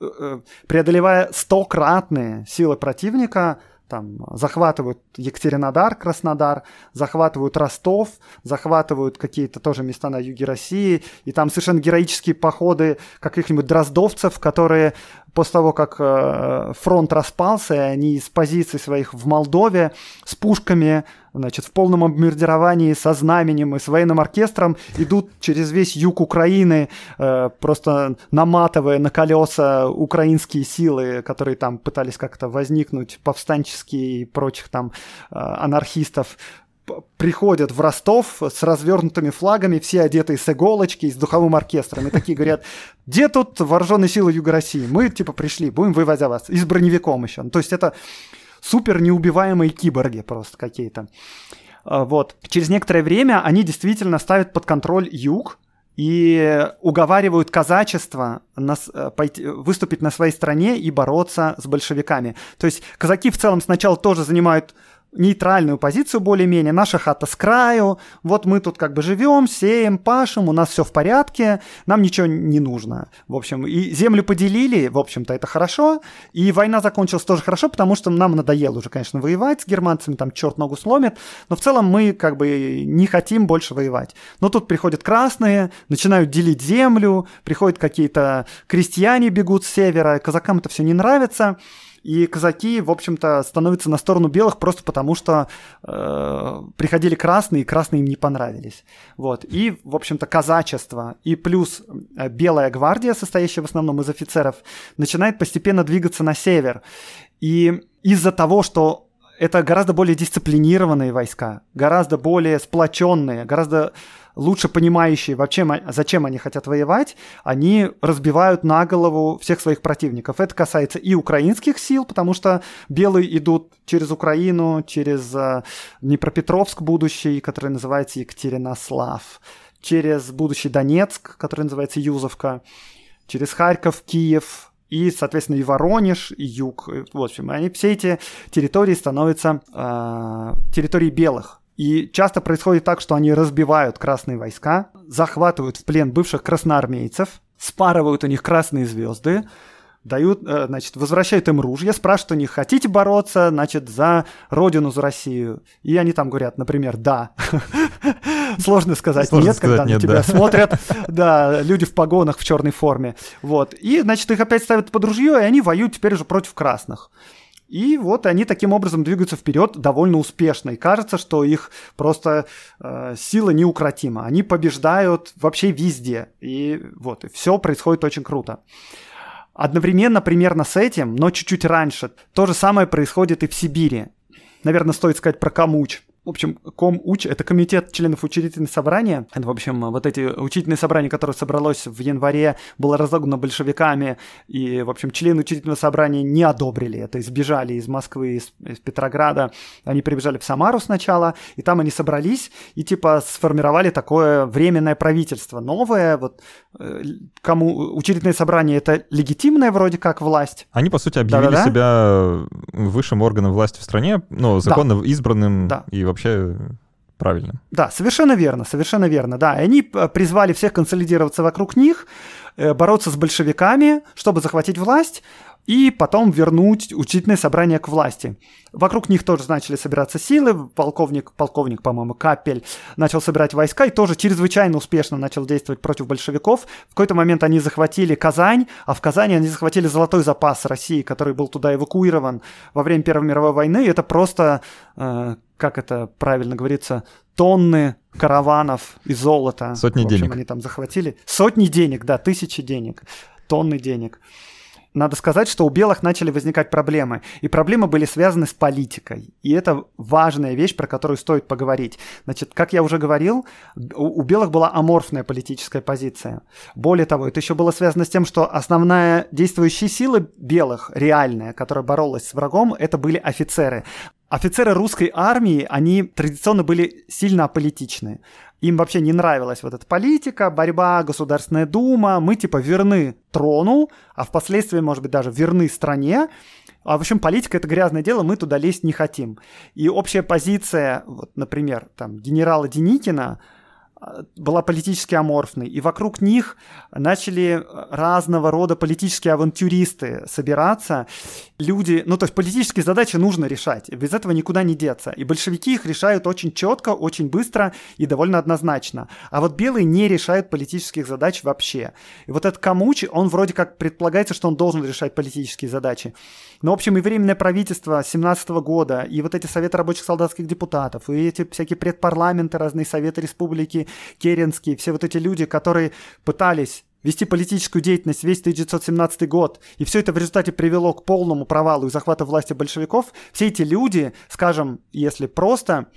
э, э, преодолевая стократные силы противника – там захватывают Екатеринодар, Краснодар, захватывают Ростов, захватывают какие-то тоже места на юге России, и там совершенно героические походы каких-нибудь дроздовцев, которые после того, как э, фронт распался, и они из позиций своих в Молдове с пушками, значит, в полном обмундировании, со знаменем и с военным оркестром идут через весь юг Украины, э, просто наматывая на колеса украинские силы, которые там пытались как-то возникнуть, повстанческие и прочих там э, анархистов приходят в Ростов с развернутыми флагами, все одетые с иголочки, с духовым оркестром. И такие говорят, где тут вооруженные силы Юга России? Мы, типа, пришли, будем за вас. И с броневиком еще. То есть это супер неубиваемые киборги просто какие-то. А, вот. Через некоторое время они действительно ставят под контроль юг, и уговаривают казачество на, э, пойти, выступить на своей стороне и бороться с большевиками. То есть казаки в целом сначала тоже занимают нейтральную позицию более-менее. Наша хата с краю, вот мы тут как бы живем, сеем, пашем, у нас все в порядке, нам ничего не нужно. В общем, и землю поделили, в общем-то, это хорошо, и война закончилась тоже хорошо, потому что нам надоело уже, конечно, воевать с германцами, там черт ногу сломит, но в целом мы как бы не хотим больше воевать. Но тут приходят красные, начинают делить землю, приходят какие-то крестьяне бегут с севера, казакам это все не нравится, и казаки, в общем-то, становятся на сторону белых просто потому, что э, приходили красные, и красные им не понравились. Вот. И, в общем-то, казачество и плюс э, белая гвардия, состоящая в основном из офицеров, начинает постепенно двигаться на север. И из-за того, что это гораздо более дисциплинированные войска, гораздо более сплоченные, гораздо лучше понимающие, вообще, зачем они хотят воевать, они разбивают на голову всех своих противников. Это касается и украинских сил, потому что белые идут через Украину, через э, Днепропетровск будущий, который называется Екатеринослав, через будущий Донецк, который называется Юзовка, через Харьков, Киев, и, соответственно, и Воронеж, и Юг. В общем, они, все эти территории становятся э, территорией белых. И часто происходит так, что они разбивают красные войска, захватывают в плен бывших красноармейцев, спарывают у них красные звезды, дают, э, значит, возвращают им ружья, спрашивают у них, хотите бороться, значит, за родину, за Россию? И они там говорят, например, да. Сложно сказать Сложно нет, сказать когда нет, на тебя да. смотрят, да, люди в погонах в черной форме. Вот. И, значит, их опять ставят под ружье, и они воюют теперь уже против красных. И вот они таким образом двигаются вперед довольно успешно. И кажется, что их просто э, сила неукротима. Они побеждают вообще везде. И вот, все происходит очень круто. Одновременно примерно с этим, но чуть-чуть раньше, то же самое происходит и в Сибири. Наверное, стоит сказать про Камуч. В общем, КомУЧ — это комитет членов учредительного собрания. Это, в общем, вот эти учительные собрания, которое собралось в январе, было разогнано большевиками, и, в общем, члены учредительного собрания не одобрили это, избежали из Москвы, из, из Петрограда. Они прибежали в Самару сначала, и там они собрались и, типа, сформировали такое временное правительство. Новое, вот, э, кому учредительное собрание — это легитимная вроде как власть. Они, по сути, объявили Да-да-да. себя высшим органом власти в стране, ну, законно да. избранным да. и вообще правильно. Да, совершенно верно, совершенно верно, да. И они э, призвали всех консолидироваться вокруг них, э, бороться с большевиками, чтобы захватить власть, и потом вернуть учительное собрание к власти. Вокруг них тоже начали собираться силы, полковник, полковник, по-моему, Капель начал собирать войска и тоже чрезвычайно успешно начал действовать против большевиков. В какой-то момент они захватили Казань, а в Казани они захватили золотой запас России, который был туда эвакуирован во время Первой мировой войны. Это просто, э, как это правильно говорится, тонны караванов и золота. Сотни в общем, денег. они там захватили. Сотни денег, да, тысячи денег, тонны денег надо сказать, что у белых начали возникать проблемы. И проблемы были связаны с политикой. И это важная вещь, про которую стоит поговорить. Значит, как я уже говорил, у, белых была аморфная политическая позиция. Более того, это еще было связано с тем, что основная действующая сила белых, реальная, которая боролась с врагом, это были офицеры. Офицеры русской армии, они традиционно были сильно аполитичны. Им вообще не нравилась вот эта политика, борьба, Государственная Дума. Мы типа верны трону, а впоследствии, может быть, даже верны стране. А, в общем, политика — это грязное дело, мы туда лезть не хотим. И общая позиция, вот, например, там, генерала Деникина — была политически аморфной, и вокруг них начали разного рода политические авантюристы собираться. Люди, ну то есть политические задачи нужно решать, без этого никуда не деться. И большевики их решают очень четко, очень быстро и довольно однозначно. А вот белые не решают политических задач вообще. И вот этот Камучи, он вроде как предполагается, что он должен решать политические задачи. Но, в общем, и Временное правительство 17 года, и вот эти Советы рабочих солдатских депутатов, и эти всякие предпарламенты, разные Советы Республики, Керенские, все вот эти люди, которые пытались вести политическую деятельность весь 1917 год, и все это в результате привело к полному провалу и захвату власти большевиков, все эти люди, скажем, если просто,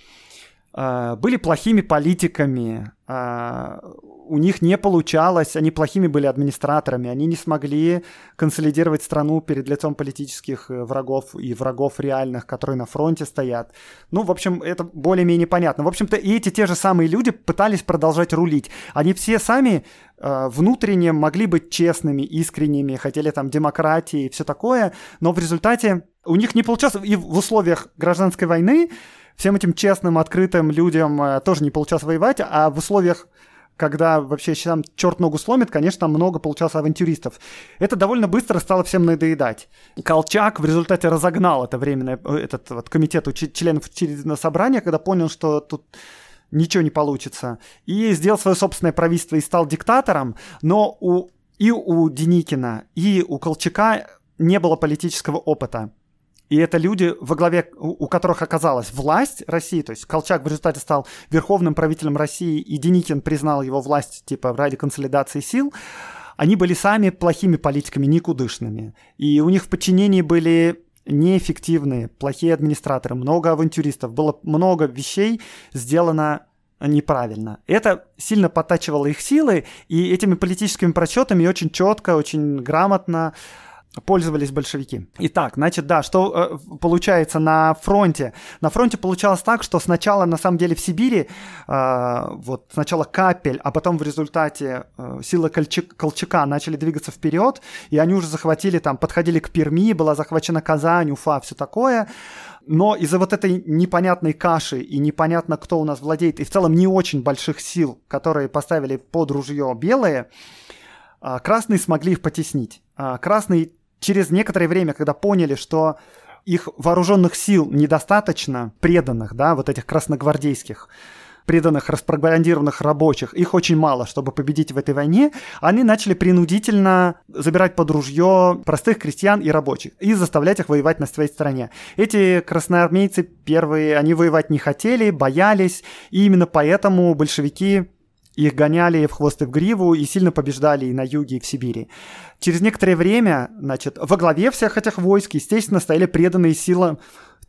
были плохими политиками, э, у них не получалось, они плохими были администраторами, они не смогли консолидировать страну перед лицом политических э, врагов и врагов реальных, которые на фронте стоят. Ну, в общем, это более-менее понятно. В общем-то, и эти те же самые люди пытались продолжать рулить. Они все сами э, внутренне могли быть честными, искренними, хотели там демократии и все такое, но в результате у них не получалось, и в условиях гражданской войны всем этим честным, открытым людям э, тоже не получалось воевать, а в условиях когда вообще там черт ногу сломит, конечно, там много получалось авантюристов. Это довольно быстро стало всем надоедать. Колчак в результате разогнал это временное, э, этот вот комитет уч- членов учредительного собрания, когда понял, что тут ничего не получится. И сделал свое собственное правительство и стал диктатором, но у, и у Деникина, и у Колчака не было политического опыта. И это люди, во главе у которых оказалась власть России, то есть Колчак в результате стал верховным правителем России, и Деникин признал его власть типа ради консолидации сил, они были сами плохими политиками, никудышными. И у них в подчинении были неэффективные, плохие администраторы, много авантюристов, было много вещей сделано неправильно. Это сильно подтачивало их силы, и этими политическими просчетами очень четко, очень грамотно пользовались большевики. Итак, значит, да, что э, получается на фронте? На фронте получалось так, что сначала, на самом деле, в Сибири, э, вот сначала Капель, а потом в результате э, силы Колчак, Колчака начали двигаться вперед, и они уже захватили там, подходили к Перми, была захвачена Казань, Уфа, все такое. Но из-за вот этой непонятной каши и непонятно, кто у нас владеет, и в целом не очень больших сил, которые поставили под ружье белые, э, красные смогли их потеснить. Э, красные через некоторое время, когда поняли, что их вооруженных сил недостаточно, преданных, да, вот этих красногвардейских, преданных, распропагандированных рабочих, их очень мало, чтобы победить в этой войне, они начали принудительно забирать под ружье простых крестьян и рабочих и заставлять их воевать на своей стороне. Эти красноармейцы первые, они воевать не хотели, боялись, и именно поэтому большевики их гоняли в хвост и в гриву и сильно побеждали и на юге, и в Сибири. Через некоторое время, значит, во главе всех этих войск, естественно, стояли преданные силы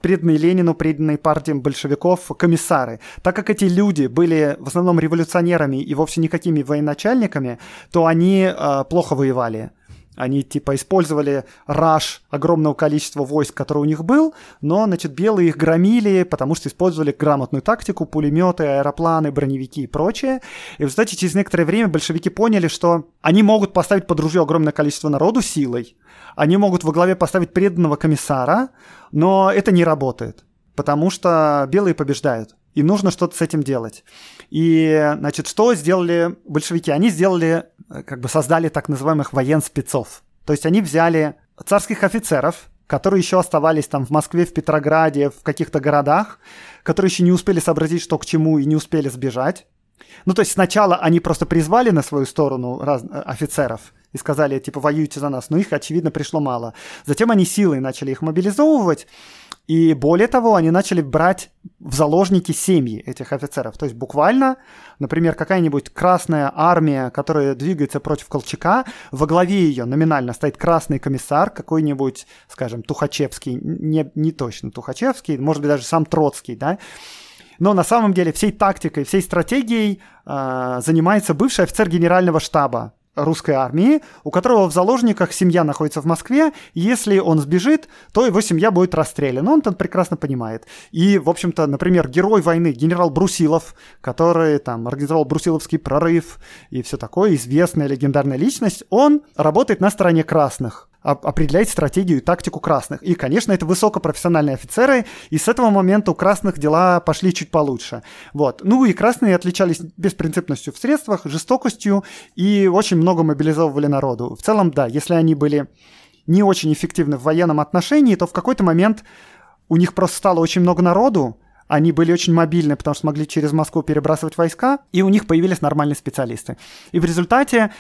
преданные Ленину, преданные партиям большевиков комиссары. Так как эти люди были в основном революционерами и вовсе никакими военачальниками, то они э, плохо воевали. Они типа использовали раш огромного количества войск, который у них был, но, значит, белые их громили, потому что использовали грамотную тактику, пулеметы, аэропланы, броневики и прочее. И, в результате, через некоторое время большевики поняли, что они могут поставить под ружье огромное количество народу силой, они могут во главе поставить преданного комиссара, но это не работает, потому что белые побеждают и нужно что-то с этим делать. И, значит, что сделали большевики? Они сделали, как бы создали так называемых военспецов. То есть они взяли царских офицеров, которые еще оставались там в Москве, в Петрограде, в каких-то городах, которые еще не успели сообразить, что к чему, и не успели сбежать. Ну, то есть сначала они просто призвали на свою сторону раз... Э, офицеров и сказали, типа, воюйте за нас, но их, очевидно, пришло мало. Затем они силой начали их мобилизовывать, и более того, они начали брать в заложники семьи этих офицеров. То есть буквально, например, какая-нибудь красная армия, которая двигается против Колчака, во главе ее номинально стоит красный комиссар, какой-нибудь, скажем, Тухачевский, не, не точно Тухачевский, может быть, даже сам Троцкий, да, но на самом деле всей тактикой, всей стратегией э, занимается бывший офицер генерального штаба русской армии, у которого в заложниках семья находится в Москве, если он сбежит, то его семья будет расстреляна. Он это прекрасно понимает. И, в общем-то, например, герой войны, генерал Брусилов, который там организовал Брусиловский прорыв и все такое, известная легендарная личность, он работает на стороне красных определять стратегию и тактику красных. И, конечно, это высокопрофессиональные офицеры, и с этого момента у красных дела пошли чуть получше. Вот. Ну и красные отличались беспринципностью в средствах, жестокостью и очень много мобилизовывали народу. В целом, да, если они были не очень эффективны в военном отношении, то в какой-то момент у них просто стало очень много народу, они были очень мобильны, потому что могли через Москву перебрасывать войска, и у них появились нормальные специалисты. И в результате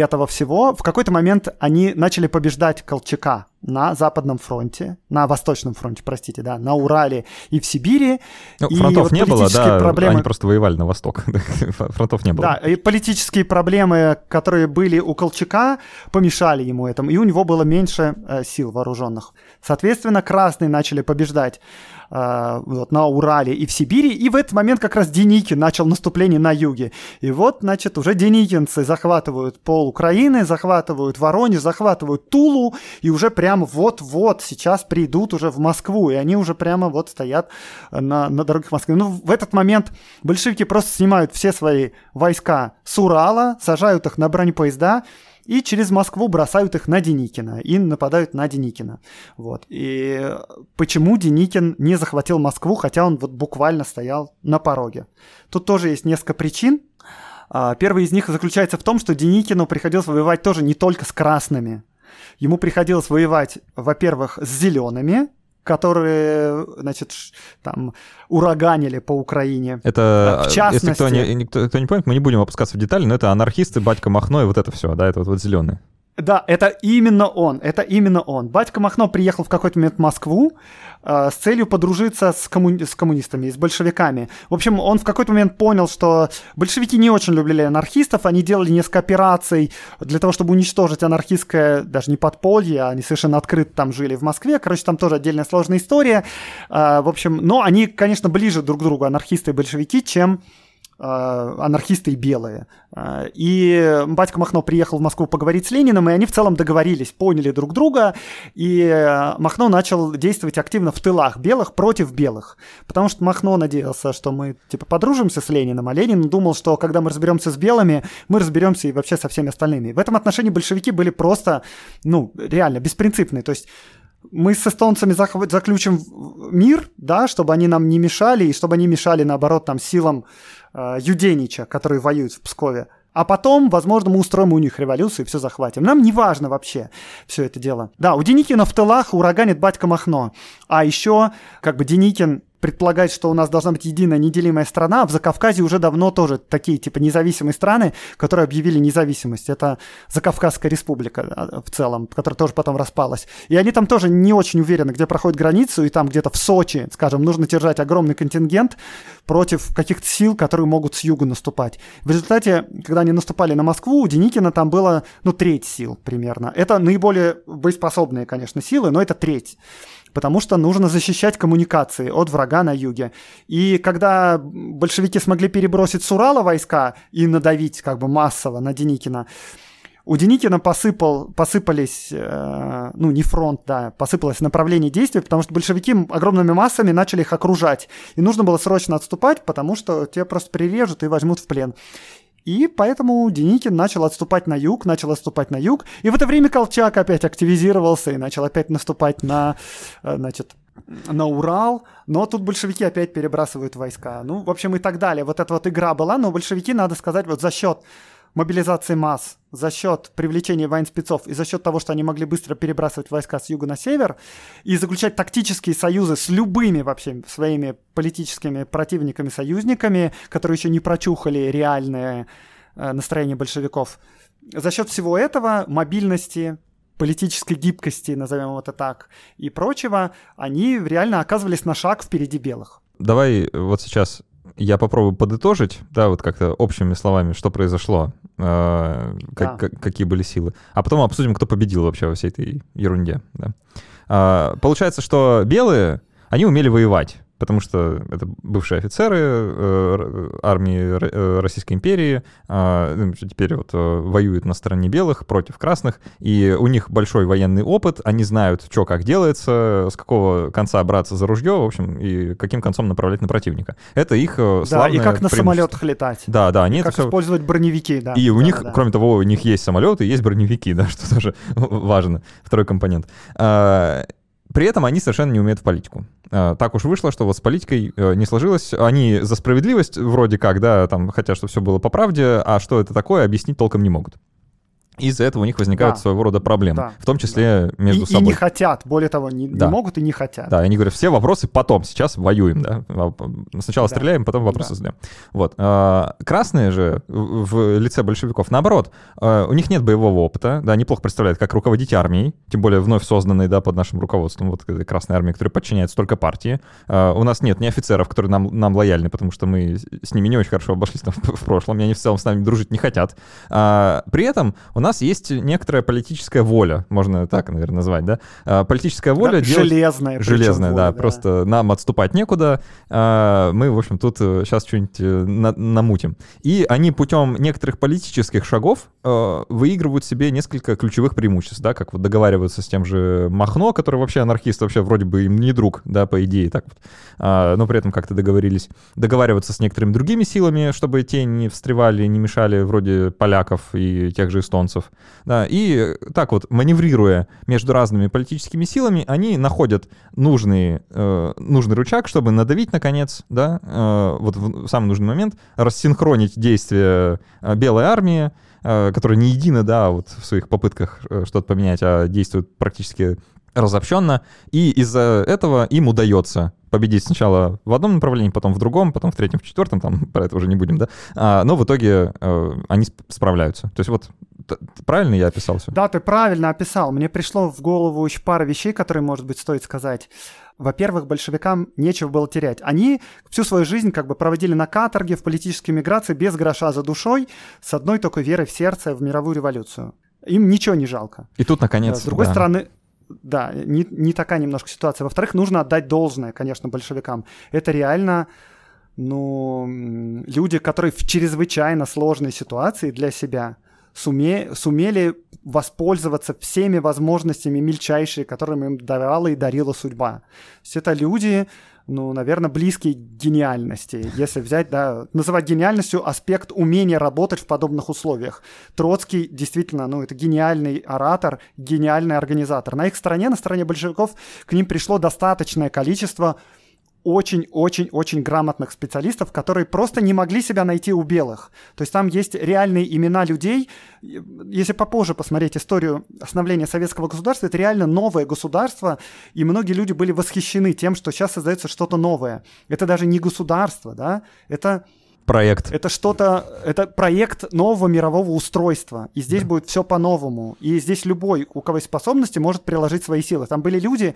этого всего в какой-то момент они начали побеждать Колчака на Западном фронте, на Восточном фронте, простите, да, на Урале и в Сибири. Ну, и фронтов вот не было, да, проблемы... они просто воевали на восток, фронтов не было. Да, и политические проблемы, которые были у Колчака, помешали ему этому, и у него было меньше э, сил вооруженных. Соответственно, красные начали побеждать э, вот, на Урале и в Сибири, и в этот момент как раз Деникин начал наступление на юге. И вот, значит, уже деникинцы захватывают пол Украины, захватывают Воронеж, захватывают Тулу, и уже прямо вот-вот сейчас придут уже в Москву, и они уже прямо вот стоят на, на дорогах Москвы. Ну, в этот момент большевики просто снимают все свои войска с Урала, сажают их на бронепоезда, и через Москву бросают их на Деникина и нападают на Деникина. Вот. И почему Деникин не захватил Москву, хотя он вот буквально стоял на пороге? Тут тоже есть несколько причин. А, первый из них заключается в том, что Деникину приходилось воевать тоже не только с красными. Ему приходилось воевать, во-первых, с зелеными, которые, значит, там ураганили по Украине. Это, в частности... если кто не, кто, кто не помнит, мы не будем опускаться в детали, но это анархисты, батька Махно и вот это все, да, это вот, вот зеленые. Да, это именно он, это именно он. Батька Махно приехал в какой-то момент в Москву э, с целью подружиться с, комму... с коммунистами, с большевиками. В общем, он в какой-то момент понял, что большевики не очень любили анархистов, они делали несколько операций для того, чтобы уничтожить анархистское, даже не подполье, они совершенно открыто там жили в Москве. Короче, там тоже отдельная сложная история. Э, в общем, но они, конечно, ближе друг к другу, анархисты и большевики, чем анархисты и белые. Э, и батька Махно приехал в Москву поговорить с Лениным, и они в целом договорились, поняли друг друга, и э, Махно начал действовать активно в тылах белых против белых. Потому что Махно надеялся, что мы типа подружимся с Лениным, а Ленин думал, что когда мы разберемся с белыми, мы разберемся и вообще со всеми остальными. В этом отношении большевики были просто, ну, реально беспринципные. То есть мы с эстонцами заключим мир, да, чтобы они нам не мешали, и чтобы они мешали, наоборот, там, силам э, Юденича, который воюет в Пскове. А потом, возможно, мы устроим у них революцию и все захватим. Нам не важно вообще все это дело. Да, у Деникина в тылах ураганит батька Махно. А еще, как бы, Деникин предполагать, что у нас должна быть единая неделимая страна, а в Закавказье уже давно тоже такие типа независимые страны, которые объявили независимость. Это Закавказская республика в целом, которая тоже потом распалась. И они там тоже не очень уверены, где проходит границу, и там где-то в Сочи, скажем, нужно держать огромный контингент против каких-то сил, которые могут с юга наступать. В результате, когда они наступали на Москву, у Деникина там было, ну, треть сил примерно. Это наиболее боеспособные, конечно, силы, но это треть потому что нужно защищать коммуникации от врага на юге. И когда большевики смогли перебросить с Урала войска и надавить как бы массово на Деникина, у Деникина посыпал, посыпались, э, ну не фронт, да, посыпалось направление действий, потому что большевики огромными массами начали их окружать. И нужно было срочно отступать, потому что те просто прирежут и возьмут в плен. И поэтому Деникин начал отступать на юг, начал отступать на юг. И в это время Колчак опять активизировался и начал опять наступать на, э, значит, на Урал, но тут большевики опять перебрасывают войска. Ну, в общем, и так далее. Вот эта вот игра была, но большевики, надо сказать, вот за счет мобилизации масс, за счет привлечения военспецов и за счет того, что они могли быстро перебрасывать войска с юга на север и заключать тактические союзы с любыми вообще своими политическими противниками-союзниками, которые еще не прочухали реальное э, настроение большевиков. За счет всего этого, мобильности, политической гибкости, назовем это так, и прочего, они реально оказывались на шаг впереди белых. Давай вот сейчас я попробую подытожить, да, вот как-то общими словами, что произошло, э, как, да. как, какие были силы. А потом обсудим, кто победил вообще во всей этой ерунде. Да. Э, получается, что белые, они умели воевать потому что это бывшие офицеры э, армии э, Российской империи, а, ну, теперь вот э, воюют на стороне белых против красных, и у них большой военный опыт, они знают, что как делается, с какого конца браться за ружье, в общем, и каким концом направлять на противника. Это их славное Да, и как на самолетах летать. Да, да, они как это использовать все... броневики, да. И у да, них, да. кроме того, у них есть самолеты, есть броневики, да, что тоже важно, второй компонент. При этом они совершенно не умеют в политику. А, так уж вышло, что вот с политикой э, не сложилось. Они за справедливость вроде как, да, там хотят, чтобы все было по правде, а что это такое, объяснить толком не могут. Из-за этого у них возникают да. своего рода проблемы, да. в том числе да. между и, собой. И не хотят, более того, не, да. не могут и не хотят. Да, они говорят, все вопросы потом, сейчас воюем, да. Сначала да. стреляем, потом вопросы да. задаем. Вот. А, красные же в лице большевиков, наоборот, а, у них нет боевого опыта, да, они плохо представляют, как руководить армией, тем более вновь созданной, да, под нашим руководством, вот Красная армия, которая подчиняется только партии. А, у нас нет ни офицеров, которые нам, нам лояльны, потому что мы с ними не очень хорошо обошлись там в, в прошлом, и они в целом с нами дружить не хотят. При этом у нас есть некоторая политическая воля, можно так, наверное, назвать, да? А, политическая воля... Да, делать... Железная. Железная, да, воля, да. Просто нам отступать некуда. А, мы, в общем, тут сейчас э, что-нибудь э, на намутим. И они путем некоторых политических шагов э, выигрывают себе несколько ключевых преимуществ, да, как вот договариваются с тем же Махно, который вообще анархист, вообще вроде бы им не друг, да, по идее, так вот. А, но при этом как-то договорились. Договариваться с некоторыми другими силами, чтобы те не встревали, не мешали, вроде поляков и тех же эстонцев. Да, и так вот, маневрируя между разными политическими силами, они находят нужный, э, нужный рычаг, чтобы надавить, наконец, да, э, вот в самый нужный момент, рассинхронить действия э, Белой армии, э, которая не едина, да, вот в своих попытках э, что-то поменять, а действует практически разобщенно, и из-за этого им удается победить сначала в одном направлении, потом в другом, потом в третьем, в четвертом, там про это уже не будем, да, а, но в итоге э, они справляются. То есть вот правильно я описал все? Да, ты правильно описал. Мне пришло в голову еще пара вещей, которые, может быть, стоит сказать. Во-первых, большевикам нечего было терять. Они всю свою жизнь как бы проводили на каторге, в политической миграции, без гроша за душой, с одной только верой в сердце в мировую революцию. Им ничего не жалко. И тут, наконец... С другой да. стороны, да, не, не такая немножко ситуация. Во-вторых, нужно отдать должное, конечно, большевикам. Это реально, ну, люди, которые в чрезвычайно сложной ситуации для себя суме, сумели воспользоваться всеми возможностями мельчайшие, которыми им давала и дарила судьба. То есть это люди, ну, наверное, близкие к гениальности. Если взять, да, называть гениальностью аспект умения работать в подобных условиях. Троцкий действительно, ну, это гениальный оратор, гениальный организатор. На их стороне, на стороне большевиков, к ним пришло достаточное количество очень-очень-очень грамотных специалистов, которые просто не могли себя найти у белых. То есть там есть реальные имена людей. Если попозже посмотреть историю становления советского государства, это реально новое государство, и многие люди были восхищены тем, что сейчас создается что-то новое. Это даже не государство, да, это проект. Это что-то, это проект нового мирового устройства. И здесь да. будет все по-новому. И здесь любой, у кого есть способности, может приложить свои силы. Там были люди,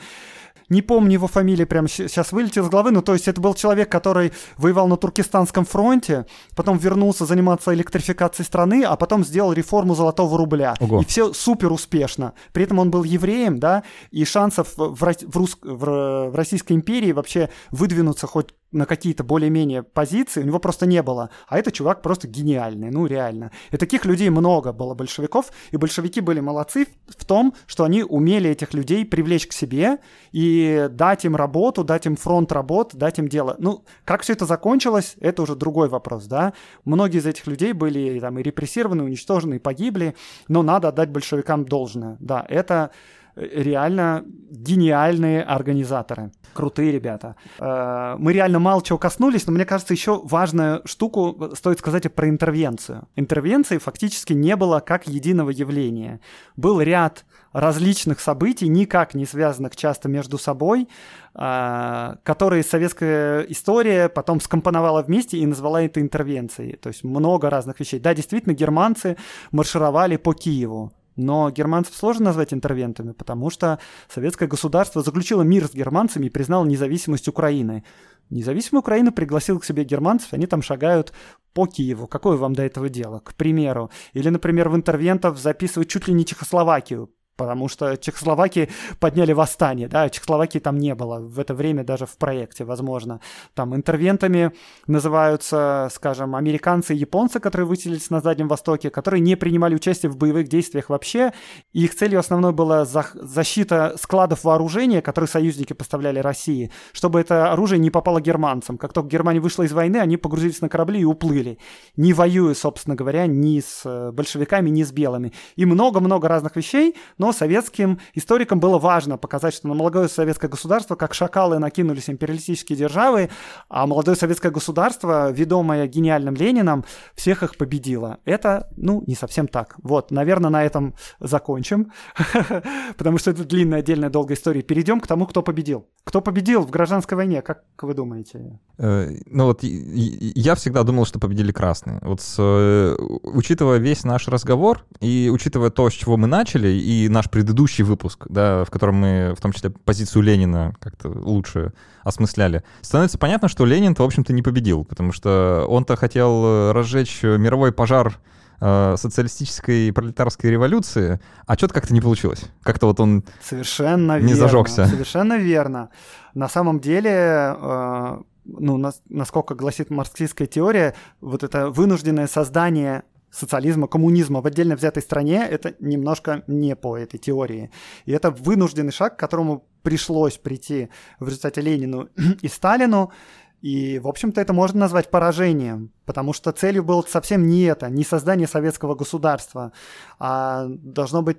не помню его фамилии, прямо сейчас вылетел с головы, но то есть это был человек, который воевал на Туркестанском фронте, потом вернулся заниматься электрификацией страны, а потом сделал реформу золотого рубля. Ого. И все супер успешно. При этом он был евреем, да, и шансов в, в, рус... в, в Российской империи вообще выдвинуться хоть на какие-то более-менее позиции, у него просто не было. А этот чувак просто гениальный, ну реально. И таких людей много было большевиков, и большевики были молодцы в том, что они умели этих людей привлечь к себе и дать им работу, дать им фронт работ, дать им дело. Ну, как все это закончилось, это уже другой вопрос, да. Многие из этих людей были там и репрессированы, уничтожены, и погибли, но надо отдать большевикам должное. Да, это реально гениальные организаторы. Крутые ребята. Э, мы реально мало чего коснулись, но мне кажется, еще важную штуку стоит сказать про интервенцию. Интервенции фактически не было как единого явления. Был ряд различных событий, никак не связанных часто между собой, э, которые советская история потом скомпоновала вместе и назвала это интервенцией. То есть много разных вещей. Да, действительно, германцы маршировали по Киеву. Но германцев сложно назвать интервентами, потому что советское государство заключило мир с германцами и признало независимость Украины. Независимая Украина пригласила к себе германцев, они там шагают по Киеву. Какое вам до этого дело, к примеру? Или, например, в интервентов записывают чуть ли не Чехословакию, потому что Чехословакии подняли восстание, да, Чехословакии там не было в это время даже в проекте, возможно. Там интервентами называются, скажем, американцы и японцы, которые выселились на Дальнем Востоке, которые не принимали участие в боевых действиях вообще, и их целью основной была защита складов вооружения, которые союзники поставляли России, чтобы это оружие не попало германцам. Как только Германия вышла из войны, они погрузились на корабли и уплыли, не воюя, собственно говоря, ни с э, большевиками, ни с белыми. И много-много разных вещей, но но советским историкам было важно показать, что на молодое советское государство, как шакалы, накинулись империалистические державы, а молодое советское государство, ведомое гениальным Лениным, всех их победило. Это, ну, не совсем так. Вот, наверное, на этом закончим, потому что это длинная, отдельная, долгая история. Перейдем к тому, кто победил. Кто победил в гражданской войне, как вы думаете? Э, ну вот я всегда думал, что победили красные. Вот э, учитывая весь наш разговор и учитывая то, с чего мы начали, и наш предыдущий выпуск, да, в котором мы, в том числе, позицию Ленина как-то лучше осмысляли, становится понятно, что Ленин-то, в общем-то, не победил, потому что он-то хотел э, разжечь мировой пожар э, социалистической пролетарской революции, а что-то как-то не получилось. Как-то вот он совершенно не верно, зажегся. Совершенно верно. На самом деле, э, ну, нас, насколько гласит марксистская теория, вот это вынужденное создание социализма, коммунизма в отдельно взятой стране, это немножко не по этой теории. И это вынужденный шаг, к которому пришлось прийти в результате Ленину и Сталину. И, в общем-то, это можно назвать поражением, потому что целью было совсем не это, не создание советского государства, а должно быть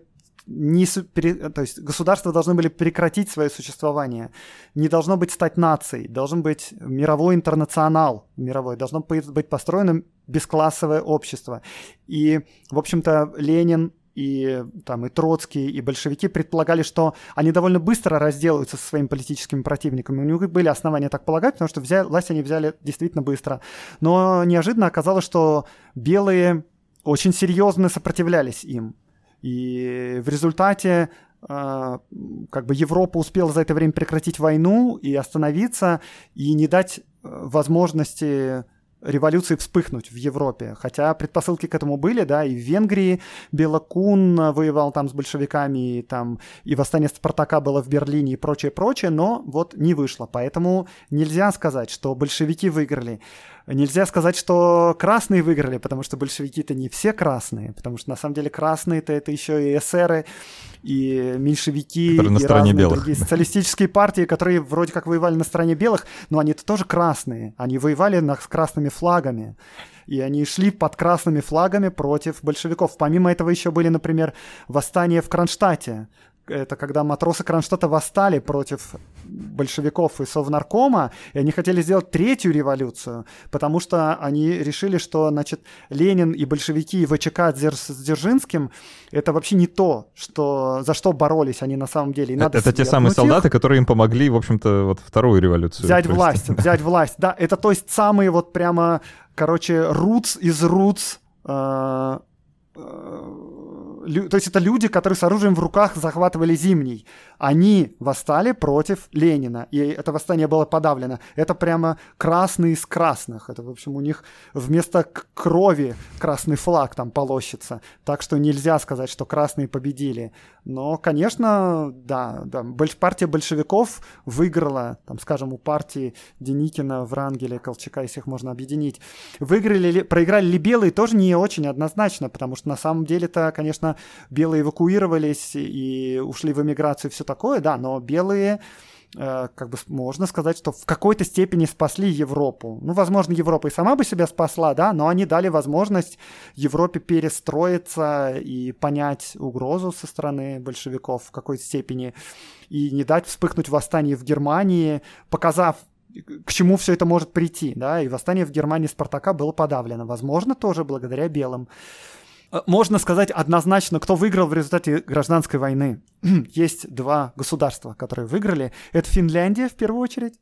не, то есть государства должны были прекратить свое существование. Не должно быть стать нацией, должен быть мировой интернационал мировой, должно быть построено бесклассовое общество. И, в общем-то, Ленин и, там, и Троцкий, и большевики предполагали, что они довольно быстро разделаются со своими политическими противниками. У них были основания так полагать, потому что взяли, власть они взяли действительно быстро. Но неожиданно оказалось, что белые очень серьезно сопротивлялись им. И в результате Uh, как бы Европа успела за это время прекратить войну и остановиться, и не дать uh, возможности революции вспыхнуть в Европе. Хотя предпосылки к этому были, да, и в Венгрии Белокун воевал там с большевиками, и там и восстание Спартака было в Берлине и прочее, прочее, но вот не вышло. Поэтому нельзя сказать, что большевики выиграли. Нельзя сказать, что красные выиграли, потому что большевики-то не все красные, потому что на самом деле красные-то это еще и эсеры, и меньшевики, которые на и стороне белых. другие социалистические партии, которые вроде как воевали на стороне белых, но они-то тоже красные. Они воевали на, с красными флагами. И они шли под красными флагами против большевиков. Помимо этого еще были, например, восстания в Кронштадте это когда матросы Кронштадта восстали против большевиков и Совнаркома, и они хотели сделать третью революцию, потому что они решили, что, значит, Ленин и большевики и ВЧК с Дзержинским — это вообще не то, что, за что боролись они на самом деле. И надо это, те самые солдаты, их, которые им помогли, в общем-то, вот вторую революцию. Взять провести. власть, взять власть, да. Это то есть самые вот прямо, короче, рутс из рутс э, то есть это люди, которые с оружием в руках захватывали Зимний. Они восстали против Ленина, и это восстание было подавлено. Это прямо красный из красных. Это, в общем, у них вместо крови красный флаг там полощется. Так что нельзя сказать, что красные победили. Но, конечно, да, да партия большевиков выиграла, там, скажем, у партии Деникина, Врангеля, Колчака, если их можно объединить. Выиграли ли, проиграли ли белые, тоже не очень однозначно, потому что на самом деле-то, конечно, белые эвакуировались и ушли в эмиграцию все такое, да, но белые э, как бы можно сказать, что в какой-то степени спасли Европу. Ну, возможно, Европа и сама бы себя спасла, да, но они дали возможность Европе перестроиться и понять угрозу со стороны большевиков в какой-то степени и не дать вспыхнуть восстание в Германии, показав к чему все это может прийти, да, и восстание в Германии Спартака было подавлено, возможно, тоже благодаря белым. Э, можно сказать однозначно, кто выиграл в результате гражданской войны. Есть два государства, которые выиграли. Это Финляндия в первую очередь,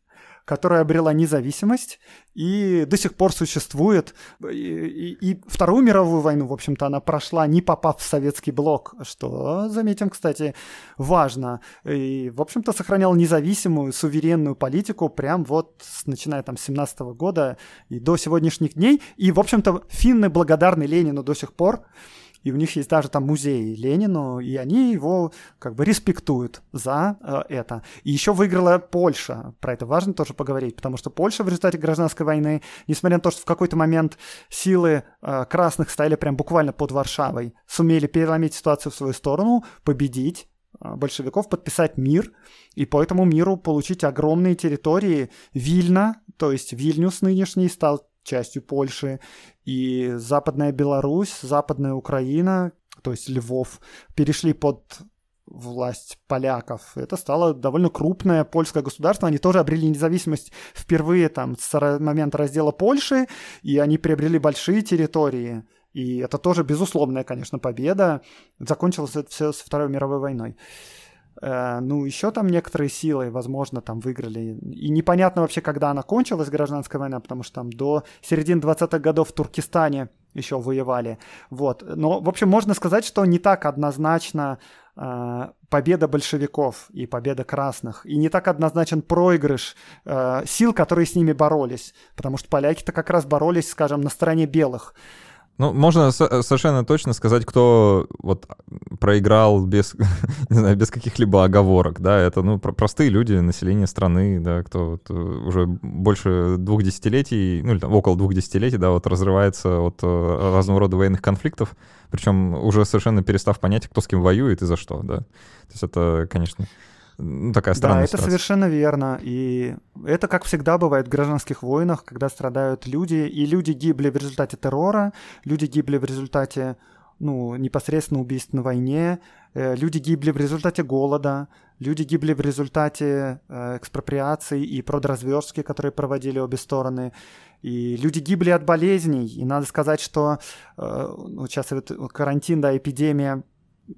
которая обрела независимость и до сих пор существует. И, и, и Вторую мировую войну, в общем-то, она прошла, не попав в советский блок, что, заметим, кстати, важно. И, в общем-то, сохранял независимую, суверенную политику прям вот с, начиная там с 17 года и до сегодняшних дней. И, в общем-то, финны благодарны Ленину до сих пор и у них есть даже там музей Ленину, и они его как бы респектуют за э, это. И еще выиграла Польша, про это важно тоже поговорить, потому что Польша в результате гражданской войны, несмотря на то, что в какой-то момент силы э, красных стояли прям буквально под Варшавой, сумели переломить ситуацию в свою сторону, победить, э, большевиков подписать мир и по этому миру получить огромные территории. Вильна, то есть Вильнюс нынешний, стал частью Польши, и Западная Беларусь, Западная Украина, то есть Львов, перешли под власть поляков. Это стало довольно крупное польское государство. Они тоже обрели независимость впервые там с момента раздела Польши, и они приобрели большие территории. И это тоже безусловная, конечно, победа. Закончилось это все с Второй мировой войной. Э, ну, еще там некоторые силы, возможно, там выиграли. И непонятно вообще, когда она кончилась, гражданская война, потому что там до середины 20-х годов в Туркестане еще воевали. Вот. Но, в общем, можно сказать, что не так однозначно э, победа большевиков и победа красных, и не так однозначен проигрыш э, сил, которые с ними боролись, потому что поляки-то как раз боролись, скажем, на стороне белых. Ну, можно совершенно точно сказать, кто вот проиграл без, не знаю, без каких-либо оговорок, да, это, ну, простые люди, население страны, да, кто вот э, уже больше двух десятилетий, ну, или там около двух десятилетий, да, вот разрывается от э, разного рода военных конфликтов, причем уже совершенно перестав понять, кто с кем воюет и за что, да. То есть это, конечно, ну, такая странная Да, это ситуация. совершенно верно. И это, как всегда бывает в гражданских войнах, когда страдают люди, и люди гибли в результате террора, люди гибли в результате ну, непосредственно убийств на войне, э, люди гибли в результате голода, люди гибли в результате э, экспроприации и продразверстки, которые проводили обе стороны, и люди гибли от болезней. И надо сказать, что э, ну, сейчас вот карантин, да, эпидемия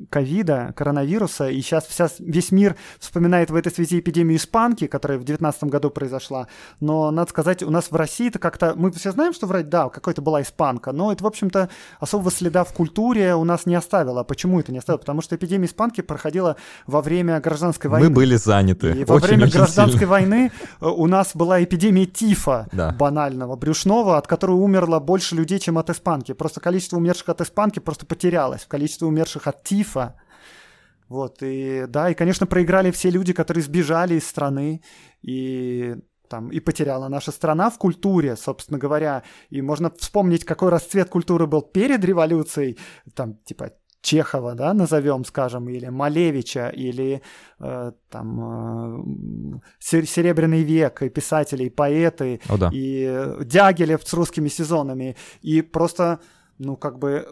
ковида, коронавируса, и сейчас вся, весь мир вспоминает в этой связи эпидемию испанки, которая в 2019 году произошла, но, надо сказать, у нас в России это как-то, мы все знаем, что вроде, да, какой-то была испанка, но это, в общем-то, особого следа в культуре у нас не оставило. Почему это не оставило? Потому что эпидемия испанки проходила во время гражданской войны. Мы были заняты. И во очень, время очень гражданской сильно. войны э, у нас была эпидемия тифа да. банального, брюшного, от которой умерло больше людей, чем от испанки. Просто количество умерших от испанки просто потерялось. Количество умерших от тифа Тифа. Вот, и да, и, конечно, проиграли все люди, которые сбежали из страны, и там и потеряла наша страна в культуре, собственно говоря. И можно вспомнить, какой расцвет культуры был перед революцией, там, типа, Чехова, да, назовем, скажем, или Малевича, или э, там э, Серебряный век, и писатели, и поэты, О, да. и Дягилев с русскими сезонами. И просто ну, как бы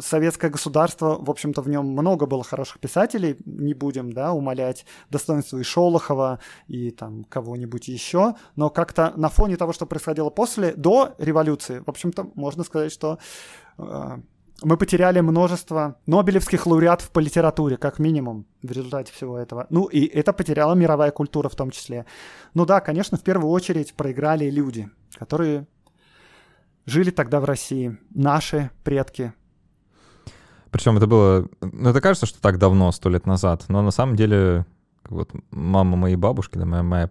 советское государство, в общем-то, в нем много было хороших писателей, не будем, да, умолять достоинство и Шолохова, и там кого-нибудь еще, но как-то на фоне того, что происходило после, до революции, в общем-то, можно сказать, что э, мы потеряли множество нобелевских лауреатов по литературе, как минимум, в результате всего этого. Ну, и это потеряла мировая культура в том числе. Ну да, конечно, в первую очередь проиграли люди, которые жили тогда в России, наши предки. Причем это было, ну это кажется, что так давно, сто лет назад, но на самом деле вот мама моей бабушки, да, моя, моя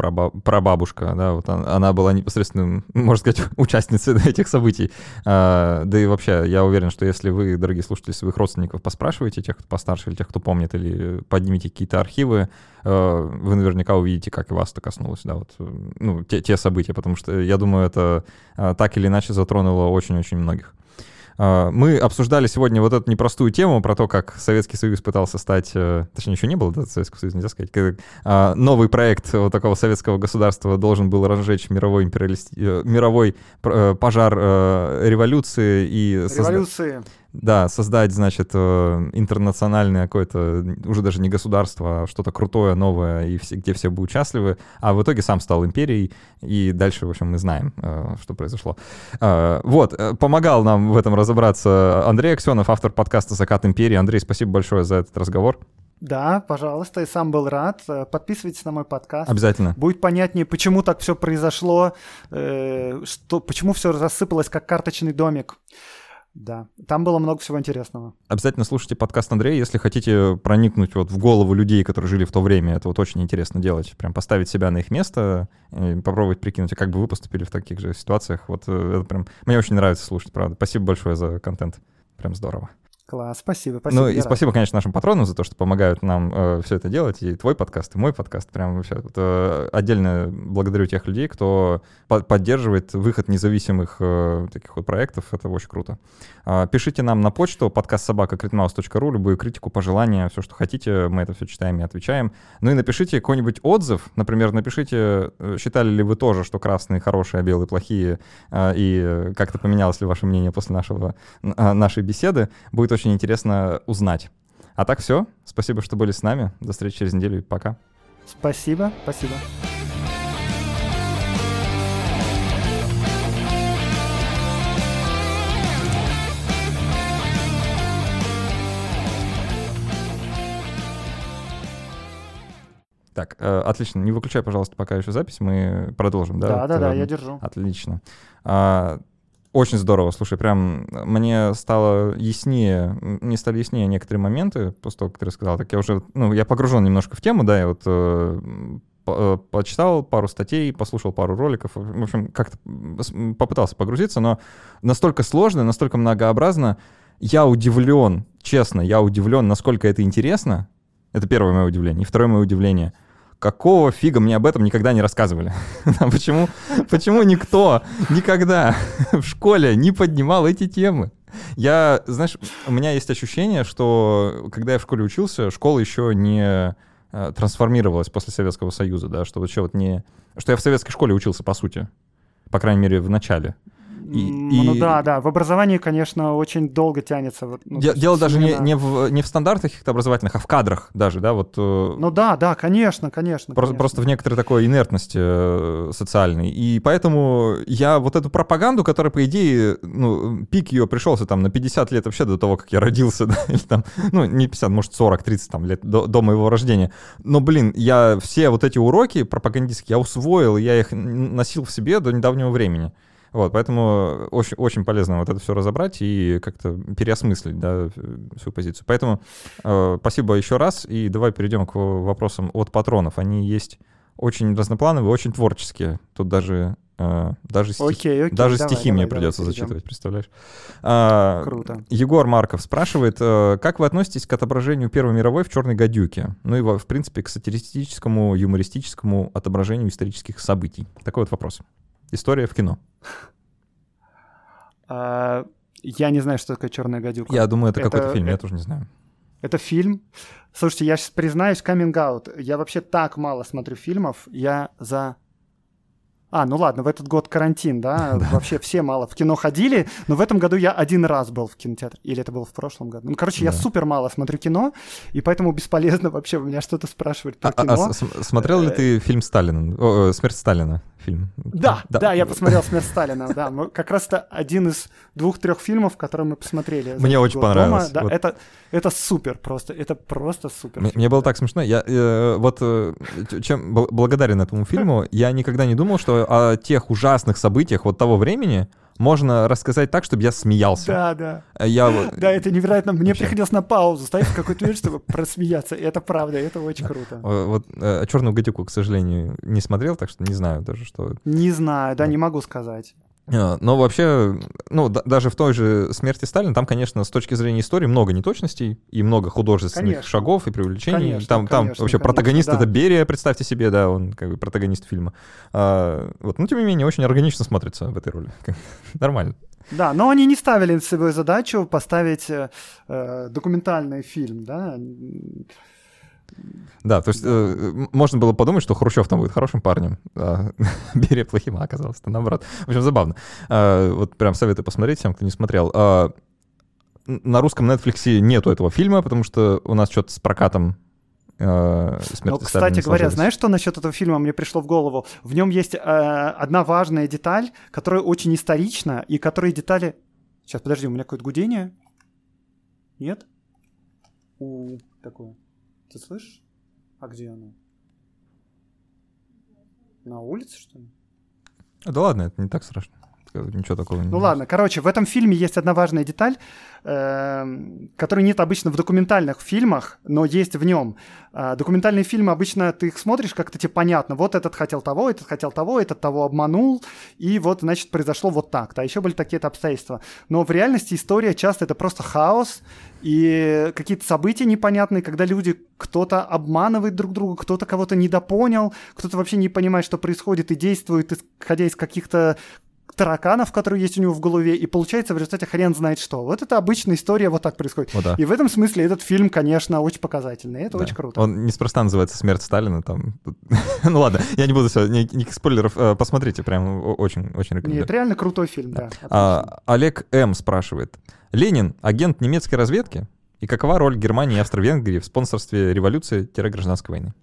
прабабушка, да, вот она, она была непосредственным, можно сказать, участницей этих событий. А, да и вообще, я уверен, что если вы, дорогие слушатели, своих родственников поспрашиваете, тех, кто постарше, или тех, кто помнит, или поднимете какие-то архивы, а, вы наверняка увидите, как и вас это коснулось, да, вот, ну, те, те события, потому что, я думаю, это а, так или иначе затронуло очень-очень многих. А, мы обсуждали сегодня вот эту непростую тему про то, как Советский Союз пытался стать, э, точнее, еще не было да, Советского Союза, нельзя сказать, как а, новый проект вот такого советского государства должен был разжечь мировой, империалист... Э, мировой э, пожар революции и... Революции. Созда... Да, создать, значит, э, интернациональное какое-то, уже даже не государство, а что-то крутое, новое, и все, где все будут счастливы. А в итоге сам стал империей, и дальше, в общем, мы знаем, э, что произошло. Э, вот, помогал нам в этом разобраться Андрей Аксенов, автор подкаста «Закат империи». Андрей, спасибо большое за этот разговор. Да, пожалуйста, я сам был рад. Подписывайтесь на мой подкаст. Обязательно. Будет понятнее, почему так все произошло, что, почему все рассыпалось как карточный домик. Да, там было много всего интересного. Обязательно слушайте подкаст Андрея, если хотите проникнуть вот в голову людей, которые жили в то время. Это вот очень интересно делать. Прям поставить себя на их место, попробовать прикинуть, как бы вы поступили в таких же ситуациях. Вот э, это прям... Мне очень нравится слушать, правда. Спасибо большое за контент. Прям здорово. Класс, спасибо, спасибо. Ну и спасибо, конечно, нашим патронам за то, что помогают нам э, все это делать. И твой подкаст, и мой подкаст. Прям вообще вот, э, отдельно благодарю тех людей, кто по поддерживает выход независимых э, таких вот проектов. Это очень круто. Э, пишите нам на почту подкаст собака любую критику, пожелания, все, что хотите. Мы это все читаем и отвечаем. Ну и напишите какой-нибудь отзыв. Например, напишите, э, считали ли вы тоже, что красные хорошие, а белые плохие, э, и как-то поменялось ли ваше мнение после нашего, э, нашей беседы. Будет очень очень интересно узнать. А так все. Спасибо, что были с нами. До встречи через неделю. Пока. Спасибо. Спасибо. Так, э, отлично. Не выключай, пожалуйста, пока еще запись. Мы продолжим, да? Да, да, да, я держу. Отлично. А, очень здорово, слушай, прям мне стало яснее, мне стали яснее некоторые моменты после того, как ты рассказал. Так я уже, ну, я погружен немножко в тему, да, я вот э, э почитал пару статей, послушал пару роликов, в общем, как-то попытался погрузиться, но настолько сложно, настолько многообразно, я удивлен, честно, я удивлен, насколько это интересно. Это первое мое удивление. И второе мое удивление — какого фига мне об этом никогда не рассказывали? почему, почему никто никогда в школе не поднимал эти темы? Я, знаешь, у меня есть ощущение, что когда я в школе учился, школа еще не э, трансформировалась после Советского Союза, да, что вообще вот не... Что я в советской школе учился, по сути. По крайней мере, в начале. И, ну и... да, да, в образовании, конечно, очень долго тянется. Ну, Де- дело даже не, не, в, не в стандартах каких-то образовательных, а в кадрах даже, да, вот. Э, ну да, да, конечно, конечно. Просто, конечно. просто в некоторой такой инертности э, социальной. И поэтому я вот эту пропаганду, которая, по идее, ну, пик ее пришелся там на 50 лет вообще до того, как я родился, да, или там, ну, не 50, может, 40, 30 там лет до, до моего рождения. Но, блин, я все вот эти уроки пропагандистские, я усвоил, я их носил в себе до недавнего времени. Вот, поэтому очень, очень полезно вот это все разобрать и как-то переосмыслить, да, свою позицию. Поэтому э, спасибо еще раз, и давай перейдем к вопросам от патронов. Они есть очень разноплановые, очень творческие. Тут даже Uh, даже стих, окей, окей, даже давай, стихи давай, мне давай, придется давай, зачитывать, представляешь? Uh, Круто. Егор Марков спрашивает, uh, как вы относитесь к отображению Первой мировой в «Черной гадюке»? Ну и, в принципе, к сатиристическому, юмористическому отображению исторических событий. Такой вот вопрос. История в кино. А, я не знаю, что такое черная гадюка. Я думаю, это, какой-то фильм, я тоже не знаю. Это фильм. Слушайте, я сейчас признаюсь, out. Я вообще так мало смотрю фильмов. Я за А, ну ладно, в этот год карантин, да? да? Вообще все мало в кино ходили, но в этом году я один раз был в кинотеатре. Или это было в прошлом году? Ну, короче, да. я супер мало смотрю кино, и поэтому бесполезно вообще у меня что-то спрашивать про а, кино. А, а смотрел ли э, ты фильм Сталина? О, «Смерть Сталина» фильм? Да, да, да, я посмотрел «Смерть Сталина», да. Как раз это один из двух-трех фильмов, которые мы посмотрели. Мне очень понравилось. Да, вот. это, это супер просто, это просто супер. Мне, мне было так смешно. Я э, вот э, чем благодарен этому фильму, я никогда не думал, что о тех ужасных событиях вот того времени можно рассказать так, чтобы я смеялся. Да, да. Э, я... Да, это невероятно. Мне Вообще. приходилось на паузу ставить в какой-то момент, чтобы просмеяться. И это правда, это очень круто. Вот э, «Черную гадюку», к сожалению, не смотрел, так что не знаю даже, что... Не знаю, да, не могу сказать. А, но вообще, ну, да, даже в той же смерти Сталина, там, конечно, с точки зрения истории много неточностей и много художественных конечно. шагов и привлечений. Конечно, там, там конечно, вообще конечно, протагонист да. это Берия, представьте себе, да, он как бы протагонист фильма. А, вот, но тем не менее, очень органично смотрится в этой роли. Нормально. Да, но они не ставили себе задачу поставить э, э документальный фильм, да, да, то есть э, можно было подумать, что Хрущев там будет хорошим парнем, а Берия плохим, а оказалось-то наоборот. В общем, забавно. А, вот прям советую посмотреть всем, кто не смотрел. А, на русском Netflix нету этого фильма, потому что у нас что-то с прокатом э, ну, кстати говоря, знаешь, что насчет этого фильма мне пришло в голову? В нем есть э, одна важная деталь, которая очень исторична, и которые детали... Сейчас, подожди, у меня какое-то гудение. Нет? У, такое. Ты слышишь? А где оно? На улице, что ли? Да ладно, это не так страшно. Ничего такого не Ну ладно, короче, в этом фильме есть одна важная деталь, э, которой нет обычно в документальных фильмах, но есть в нем. Э, документальные фильмы обычно ты их смотришь, как-то тебе понятно, вот этот хотел того, этот хотел того, этот того обманул, и вот, значит, произошло вот так-то. А еще были такие-то обстоятельства. Но в реальности история часто это просто хаос, и какие-то события непонятные, когда люди, кто-то обманывает друг друга, кто-то кого-то недопонял, кто-то вообще не понимает, что происходит, и действует, исходя из каких-то тараканов, которые есть у него в голове, и получается в результате хрен знает что. Вот это обычная история, вот так происходит. О, да. И в этом смысле этот фильм, конечно, очень показательный. Это да. очень круто. Он неспроста называется «Смерть Сталина». Там... ну ладно, я не буду все, никаких спойлеров. Э, посмотрите, прям очень, очень рекомендую. Нет, реально крутой фильм, да. да а, Олег М. спрашивает. Ленин — агент немецкой разведки? И какова роль Германии и Австро-Венгрии в спонсорстве революции-гражданской войны?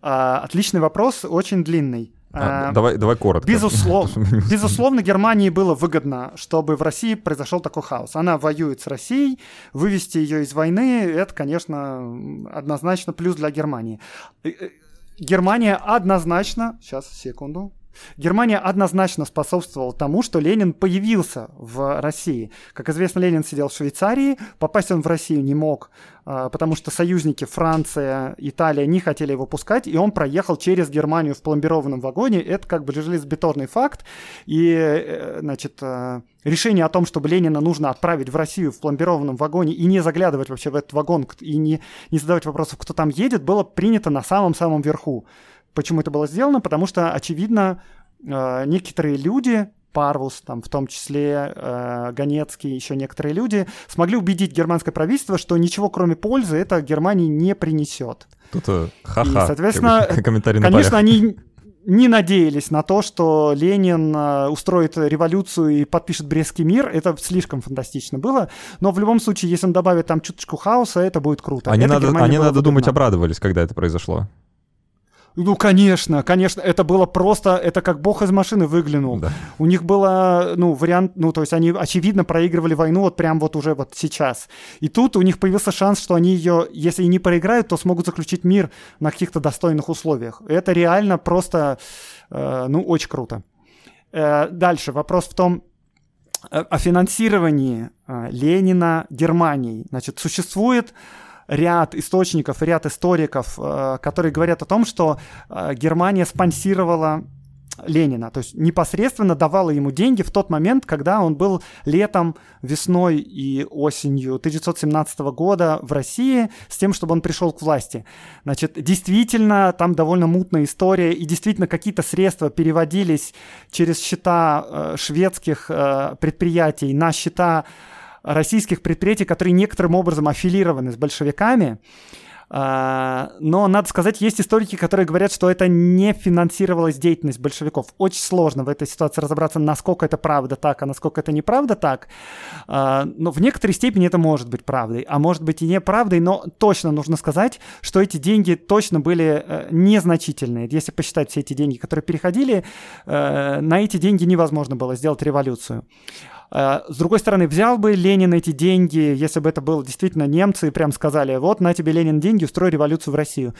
А, отличный вопрос, очень длинный. А, а, давай, давай коротко. Безусловно, безусловно, Германии было выгодно, чтобы в России произошел такой хаос. Она воюет с Россией, вывести ее из войны, это, конечно, однозначно плюс для Германии. Э, э, Германия однозначно, сейчас, секунду, Германия однозначно способствовала тому, что Ленин появился в России. Как известно, Ленин сидел в Швейцарии, попасть он в Россию не мог, а, потому что союзники Франция, Италия не хотели его пускать, и он проехал через Германию в пломбированном вагоне. Это как бы железобетонный факт. И, э, значит, э, решение о том, чтобы Ленина нужно отправить в Россию в пломбированном вагоне и не заглядывать вообще в этот вагон и не, не задавать вопросов, кто там едет, было принято на самом-самом верху. Почему это было сделано? Потому что, очевидно, э, некоторые люди, Парвус, там, в том числе э, Ганецкий, еще некоторые люди, смогли убедить германское правительство, что ничего кроме пользы это Германии не принесет. Тут э, ха-ха. И, соответственно, комментарий конечно, они не надеялись на то, что Ленин э, устроит революцию и подпишет Брестский мир. Это слишком фантастично было. Но в любом случае, если он добавит там чуточку хаоса, это будет круто. Они, это надо, они надо думать, обрадовались, когда это произошло. Ну, конечно, конечно, это было просто, это как бог из машины выглянул. Да. У них было, ну, вариант, ну, то есть они, очевидно, проигрывали войну вот прям вот уже вот сейчас. И тут у них появился шанс, что они ее, если и не проиграют, то смогут заключить мир на каких-то достойных условиях. Это реально просто, э, ну, очень круто. Э, дальше, вопрос в том, э, о финансировании э, Ленина Германией. Значит, существует ряд источников, ряд историков, э, которые говорят о том, что э, Германия спонсировала Ленина, то есть непосредственно давала ему деньги в тот момент, когда он был летом, весной и осенью 1917 года в России с тем, чтобы он пришел к власти. Значит, действительно, там довольно мутная история, и действительно какие-то средства переводились через счета э, шведских э, предприятий на счета российских предприятий, которые некоторым образом аффилированы с большевиками. А, но, надо сказать, есть историки, которые говорят, что это не финансировалась деятельность большевиков. Очень сложно в этой ситуации разобраться, насколько это правда так, а насколько это неправда так. А, но в некоторой степени это может быть правдой, а может быть и неправдой, но точно нужно сказать, что эти деньги точно были э, незначительные. Если посчитать все эти деньги, которые переходили, э, на эти деньги невозможно было сделать революцию. Э, с другой стороны, взял бы Ленин эти деньги, если бы это было действительно немцы, и прям сказали, вот на тебе, Ленин, деньги, устрой революцию в Россию.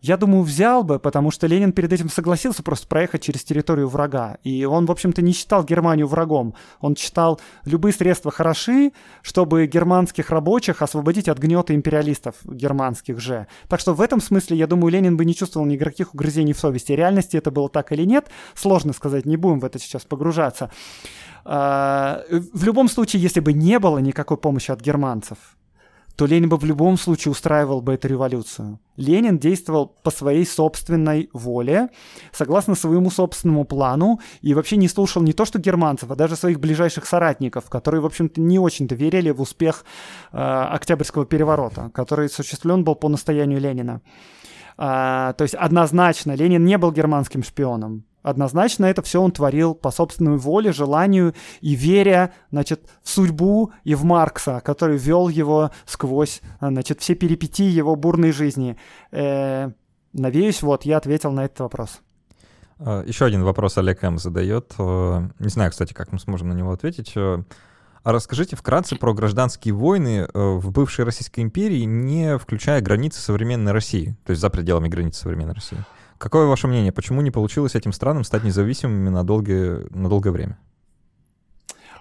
Я думаю, взял бы, потому что Ленин перед этим согласился просто проехать через территорию врага. И он, в общем-то, не считал Германию врагом. Он считал любые средства хороши, чтобы германских рабочих освободить от гнета империалистов германских же. Так что в этом смысле, я думаю, Ленин бы не чувствовал никаких угрызений в совести. В реальности это было так или нет, сложно сказать, не будем в это сейчас погружаться. А, в любом случае, если бы не было никакой помощи от германцев, то Ленин бы в любом случае устраивал бы эту революцию. Ленин действовал по своей собственной воле, согласно своему собственному плану, и вообще не слушал не то что германцев, а даже своих ближайших соратников, которые, в общем-то, не очень-то верили в успех э, Октябрьского переворота, который осуществлен был по настоянию Ленина. А, то есть однозначно Ленин не был германским шпионом. Однозначно это все он творил по собственной воле, желанию и веря, значит, в судьбу и в Маркса, который вел его сквозь, значит, все перипетии его бурной жизни. Э, надеюсь, вот я ответил на этот вопрос. А, Еще один вопрос Олег М. задает. Э, не знаю, кстати, как мы сможем на него ответить. Э, а расскажите вкратце про гражданские войны э, в бывшей Российской империи, не включая границы современной России, то есть за пределами границ современной России. Какое ваше мнение, почему не получилось этим странам стать независимыми на, долгие, на долгое время?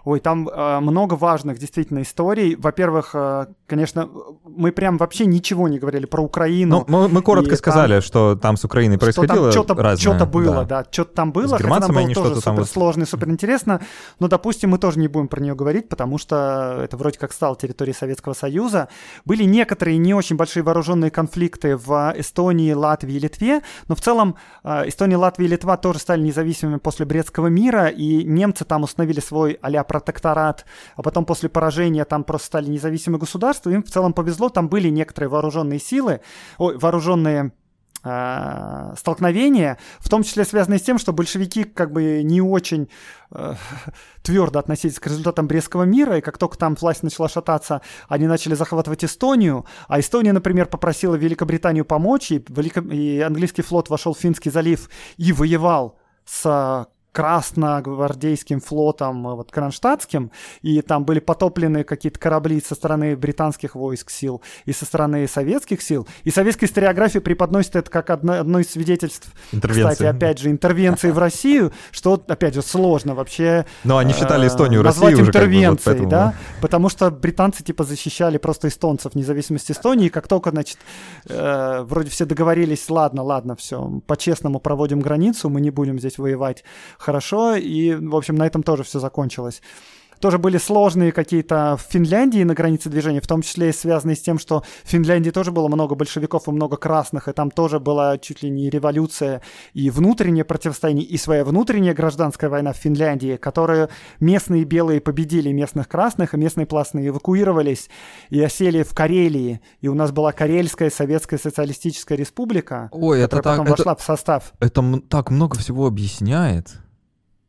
Ой, там э, много важных действительно историй. Во-первых, э, конечно, мы прям вообще ничего не говорили про Украину. Ну, мы, мы коротко сказали, там, что там с Украиной происходило что там что-то, что-то было, да, да что-то там было. С германцами они что-то там вот... сложно и супер интересно. Но, допустим, мы тоже не будем про нее говорить, потому что это вроде как стало территорией Советского Союза. Были некоторые не очень большие вооруженные конфликты в Эстонии, Латвии и Литве, но в целом э, Эстония, Латвия и Литва тоже стали независимыми после Брестского мира, и немцы там установили свой а протекторат, а потом после поражения там просто стали независимые государства, им в целом повезло, там были некоторые вооруженные силы, ой, вооруженные э, столкновения, в том числе связанные с тем, что большевики как бы не очень э, твердо относились к результатам Брестского мира, и как только там власть начала шататься, они начали захватывать Эстонию, а Эстония, например, попросила Великобританию помочь, и, Велико... и английский флот вошел в Финский залив и воевал с красногвардейским флотом, э, вот кронштадтским, и там были потоплены какие-то корабли со стороны британских войск сил и со стороны советских сил. И советская историография преподносит это как одно, одно из свидетельств, кстати, опять же, интервенции в Россию, что, опять же, сложно вообще Но они считали Эстонию э, назвать Россию интервенцией, да, потому что британцы, типа, защищали просто эстонцев, независимость Эстонии, и как только, значит, э, вроде все договорились, ладно, ладно, все, по-честному проводим границу, мы не будем здесь воевать хорошо, и, в общем, на этом тоже все закончилось тоже были сложные какие-то в Финляндии на границе движения, в том числе и связанные с тем, что в Финляндии тоже было много большевиков и много красных, и там тоже была чуть ли не революция и внутреннее противостояние, и своя внутренняя гражданская война в Финляндии, которую местные белые победили местных красных, и местные пластные эвакуировались и осели в Карелии. И у нас была Карельская Советская Социалистическая Республика, Ой, это которая так, потом это, вошла в состав. Это так много всего объясняет.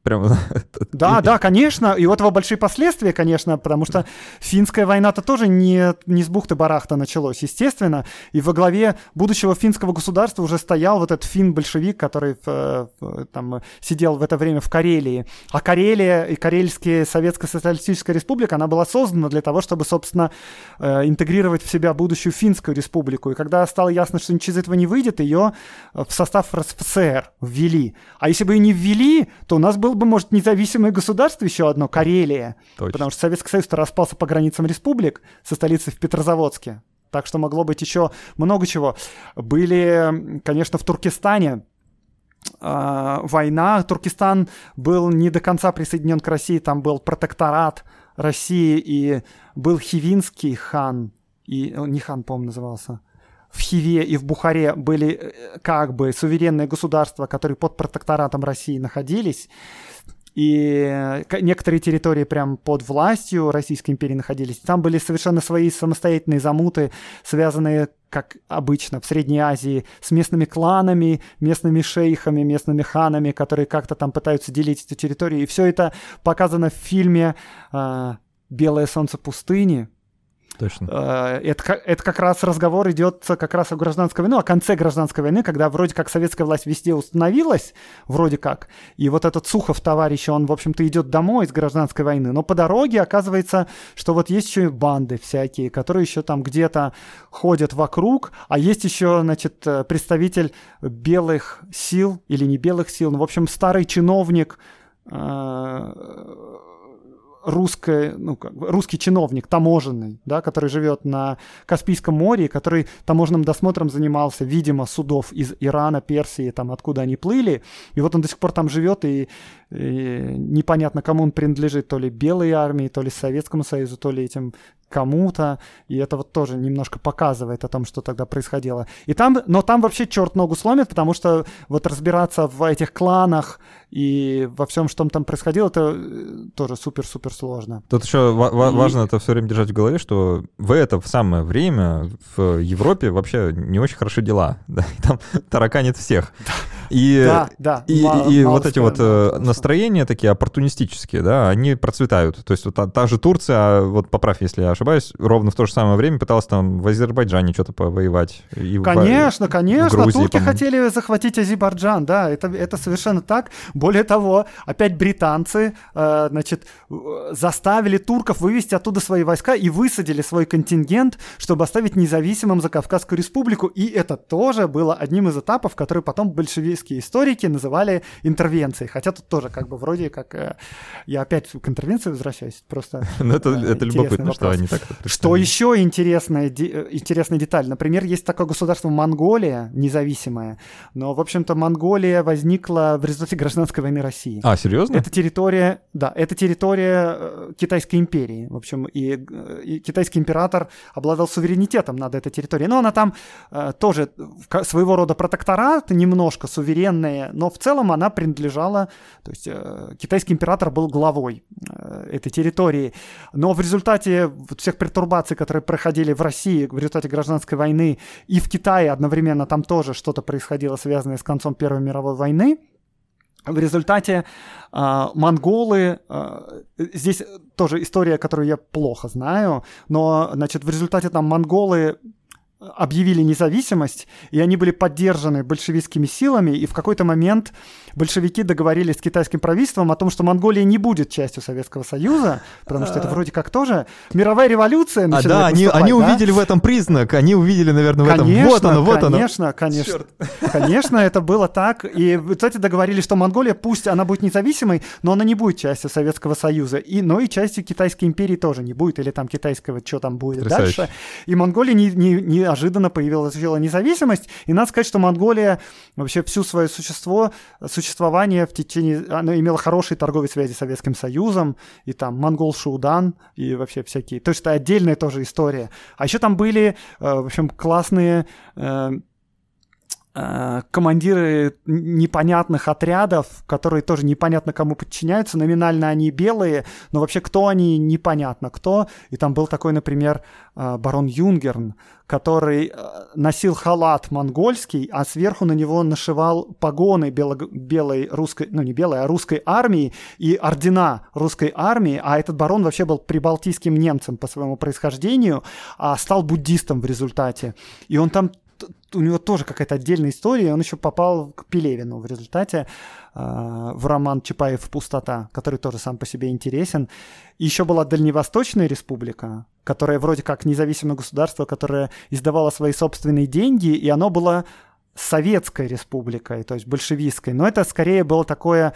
Прям... Да, да, конечно. И у этого большие последствия, конечно, потому что финская война-то тоже не, не с бухты-барахта началось, естественно. И во главе будущего финского государства уже стоял вот этот фин-большевик, который в, в, там сидел в это время в Карелии. А Карелия и Карельская Советская Социалистическая Республика, она была создана для того, чтобы, собственно, э, интегрировать в себя будущую финскую республику. И когда стало ясно, что ничего из этого не выйдет, ее в состав РСФСР ввели. А если бы ее не ввели, то у нас был было бы, может, независимое государство еще одно, Карелия. Точно. Потому что Советский Союз распался по границам республик со столицей в Петрозаводске. Так что могло быть еще много чего. Были, конечно, в Туркестане э, война. Туркестан был не до конца присоединен к России. Там был протекторат России и был Хивинский хан. И, не хан, по-моему, назывался в Хиве и в Бухаре были э, как бы суверенные государства, которые под протекторатом России находились. и некоторые территории прям под властью Российской империи находились. Там были совершенно свои самостоятельные замуты, связанные как обычно в Средней Азии, с местными кланами, местными шейхами, местными ханами, которые как-то там пытаются делить эту территорию. И все это показано в фильме э, «Белое солнце пустыни», Точно. Э, это, это как раз разговор идет как раз о гражданской войне, о конце гражданской войны, когда вроде как советская власть везде установилась, вроде как, и вот этот Сухов товарищ, он, в общем-то, идет домой из гражданской войны, но по дороге оказывается, что вот есть еще и банды всякие, которые еще там где-то ходят вокруг, а есть еще, значит, э, представитель белых сил или не белых сил, ну, в общем, старый чиновник, русское, ну, как, русский чиновник, таможенный, да, который живет на Каспийском море, который таможенным досмотром занимался, видимо, судов из Ирана, Персии, там, откуда они плыли. И вот он до сих пор там живет, и, и непонятно, кому он принадлежит, то ли белой армии, то ли Советскому Союзу, то ли этим кому-то, и это вот тоже немножко показывает о том, что тогда происходило. И там, но там вообще черт ногу сломит, потому что вот разбираться в этих кланах и во всем, что там происходило, это э, тоже супер-супер сложно. Тут еще и... важно это все время держать в голове, что в это в самое время в Европе вообще не очень хорошие дела. Да? Там тараканит всех. И, да, да. И, мало, и мало вот эти вот э, настроения такие оппортунистические, да, они процветают. То есть вот та, та же Турция, а вот поправь, если я ошибаюсь, ровно в то же самое время пыталась там в Азербайджане что-то повоевать. И конечно, в, конечно. В Грузии, Турки хотели захватить Азербайджан, да, это, это совершенно так. Более того, опять британцы, э, значит, заставили турков вывести оттуда свои войска и высадили свой контингент, чтобы оставить независимым за Кавказскую республику. И это тоже было одним из этапов, которые потом большевистские историки называли интервенцией. Хотя тут тоже как бы вроде как... Э, я опять к интервенции возвращаюсь, просто... Ну это, э, это любопытно, что они так Что еще интересная, интересная деталь. Например, есть такое государство Монголия, независимое, но, в общем-то, Монголия возникла в результате гражданской войны России. А, серьезно? Это территория, да, это территория э, Китайской империи, в общем, и, и китайский император обладал суверенитетом над этой территорией. Но она там э, тоже своего рода протекторат, немножко суверенная, но в целом она принадлежала, то есть э, китайский император был главой э, этой территории. Но в результате всех пертурбаций, которые проходили в России в результате гражданской войны и в Китае одновременно там тоже что-то происходило, связанное с концом Первой мировой войны, в результате э, монголы, э, здесь тоже история, которую я плохо знаю, но, значит, в результате там монголы объявили независимость, и они были поддержаны большевистскими силами, и в какой-то момент большевики договорились с китайским правительством о том, что Монголия не будет частью Советского Союза, потому что это вроде как тоже мировая революция А да, они, они да? увидели в этом признак, они увидели, наверное, в конечно, этом вот оно, вот конечно, оно. Конечно, конечно. Конечно, это было так. И, кстати, договорились, что Монголия, пусть она будет независимой, но она не будет частью Советского Союза. И, но и частью Китайской империи тоже не будет, или там китайского, что там будет Потрясающе. дальше. И Монголия не, не, неожиданно появилась независимость. И надо сказать, что Монголия вообще всю свое существо, существование в течение... Она имела хорошие торговые связи с Советским Союзом, и там монгол Шудан, и вообще всякие... То есть это отдельная тоже история. А еще там были, э, в общем, классные Э, командиры непонятных отрядов, которые тоже непонятно кому подчиняются. Номинально они белые, но вообще кто они, непонятно кто. И там был такой, например, э, барон Юнгерн, который э, носил халат монгольский, а сверху на него нашивал погоны бело белой русской, ну не белой, а русской армии и ордена русской армии. А этот барон вообще был прибалтийским немцем по своему происхождению, а стал буддистом в результате. И он там у него тоже какая-то отдельная история, он еще попал к Пелевину в результате э, в роман Чапаев «Пустота», который тоже сам по себе интересен. Еще была Дальневосточная республика, которая вроде как независимое государство, которое издавало свои собственные деньги, и оно было советской республикой, то есть большевистской. Но это скорее было такое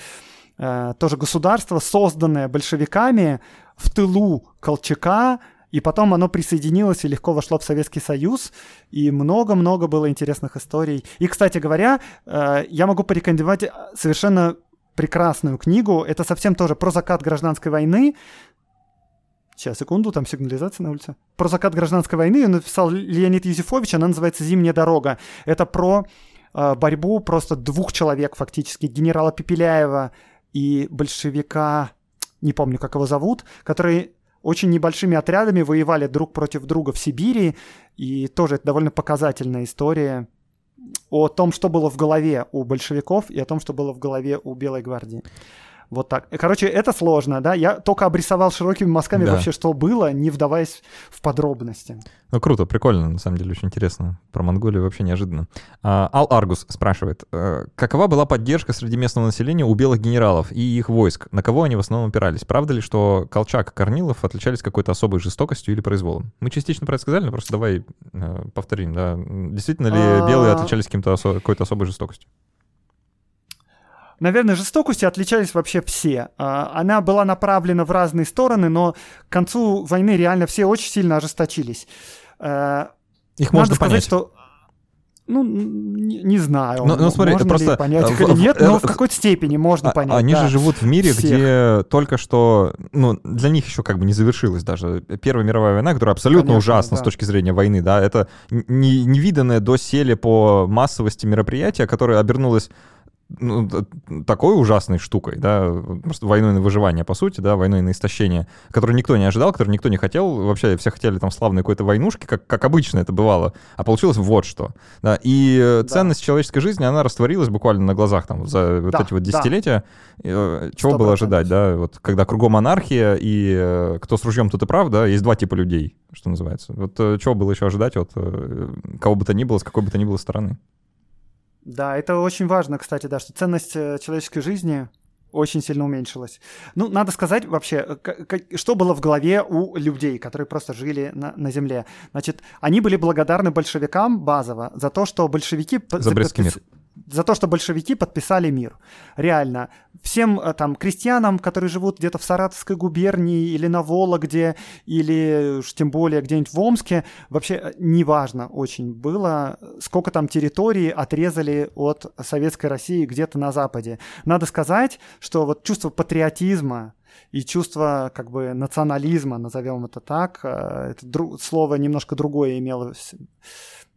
э, тоже государство, созданное большевиками в тылу Колчака, и потом оно присоединилось и легко вошло в Советский Союз, и много-много было интересных историй. И, кстати говоря, э, я могу порекомендовать э, совершенно прекрасную книгу. Это совсем тоже про закат гражданской войны. Сейчас, секунду, там сигнализация на улице. Про закат гражданской войны написал Леонид Юзефович, она называется «Зимняя дорога». Это про э, борьбу просто двух человек фактически, генерала Пепеляева и большевика, не помню, как его зовут, который очень небольшими отрядами воевали друг против друга в Сибири, и тоже это довольно показательная история о том, что было в голове у большевиков и о том, что было в голове у Белой гвардии. Вот так. Короче, это сложно, да? Я только обрисовал широкими мазками да. вообще, что было, не вдаваясь в подробности. Ну, круто, прикольно, на самом деле, очень интересно. Про Монголию вообще неожиданно. А, Ал Аргус спрашивает, э, какова была поддержка среди местного населения у белых генералов и их войск? На кого они в основном опирались? Правда ли, что Колчак и Корнилов отличались какой-то особой жестокостью или произволом? Мы частично про это сказали, но просто давай э, повторим, да. Действительно ли белые отличались какой-то особой жестокостью? Наверное, жестокостью отличались вообще все. А, она была направлена в разные стороны, но к концу войны реально все очень сильно ожесточились. Э, Их можно сказать, понять. что ну, не, не знаю, но, но, смотри, можно просто, ли понять их или нет, но в какой-то степени можно а, понять. Они да, же живут в мире, всех. где только что, ну, для них еще как бы не завершилась даже Первая мировая война, которая абсолютно Конечно, ужасна да. с точки зрения войны, да, это не, невиданное доселе по массовости мероприятие, которое обернулось ну, такой ужасной штукой, да, просто войной на выживание, по сути, да, войной на истощение, которую никто не ожидал, которую никто не хотел, вообще все хотели там славной какой-то войнушки, как, как обычно это бывало, а получилось вот что, да, и да. ценность человеческой жизни, она растворилась буквально на глазах там за вот да, эти вот десятилетия, да. Э, чего 100%. было ожидать, да, вот когда кругом анархия и э, кто с ружьем, тут и прав, да, есть два типа людей, что называется, вот э, чего было еще ожидать от кого бы то ни было, с какой бы то ни было стороны. Да, это очень важно, кстати, да, что ценность э, человеческой жизни очень сильно уменьшилась. Ну, надо сказать вообще, э, что было в голове у людей, которые просто жили на, на земле. Значит, они были благодарны большевикам базово за то, что большевики... За Брестский мир за то, что большевики подписали мир. Реально. Всем э, там крестьянам, которые живут где-то в Саратовской губернии или на Вологде, или уж тем более где-нибудь в Омске, вообще э, неважно очень было, сколько там территории отрезали от Советской России где-то на Западе. Надо сказать, что вот чувство патриотизма, и чувство как бы национализма, назовем это так, э, это дру- слово немножко другое имело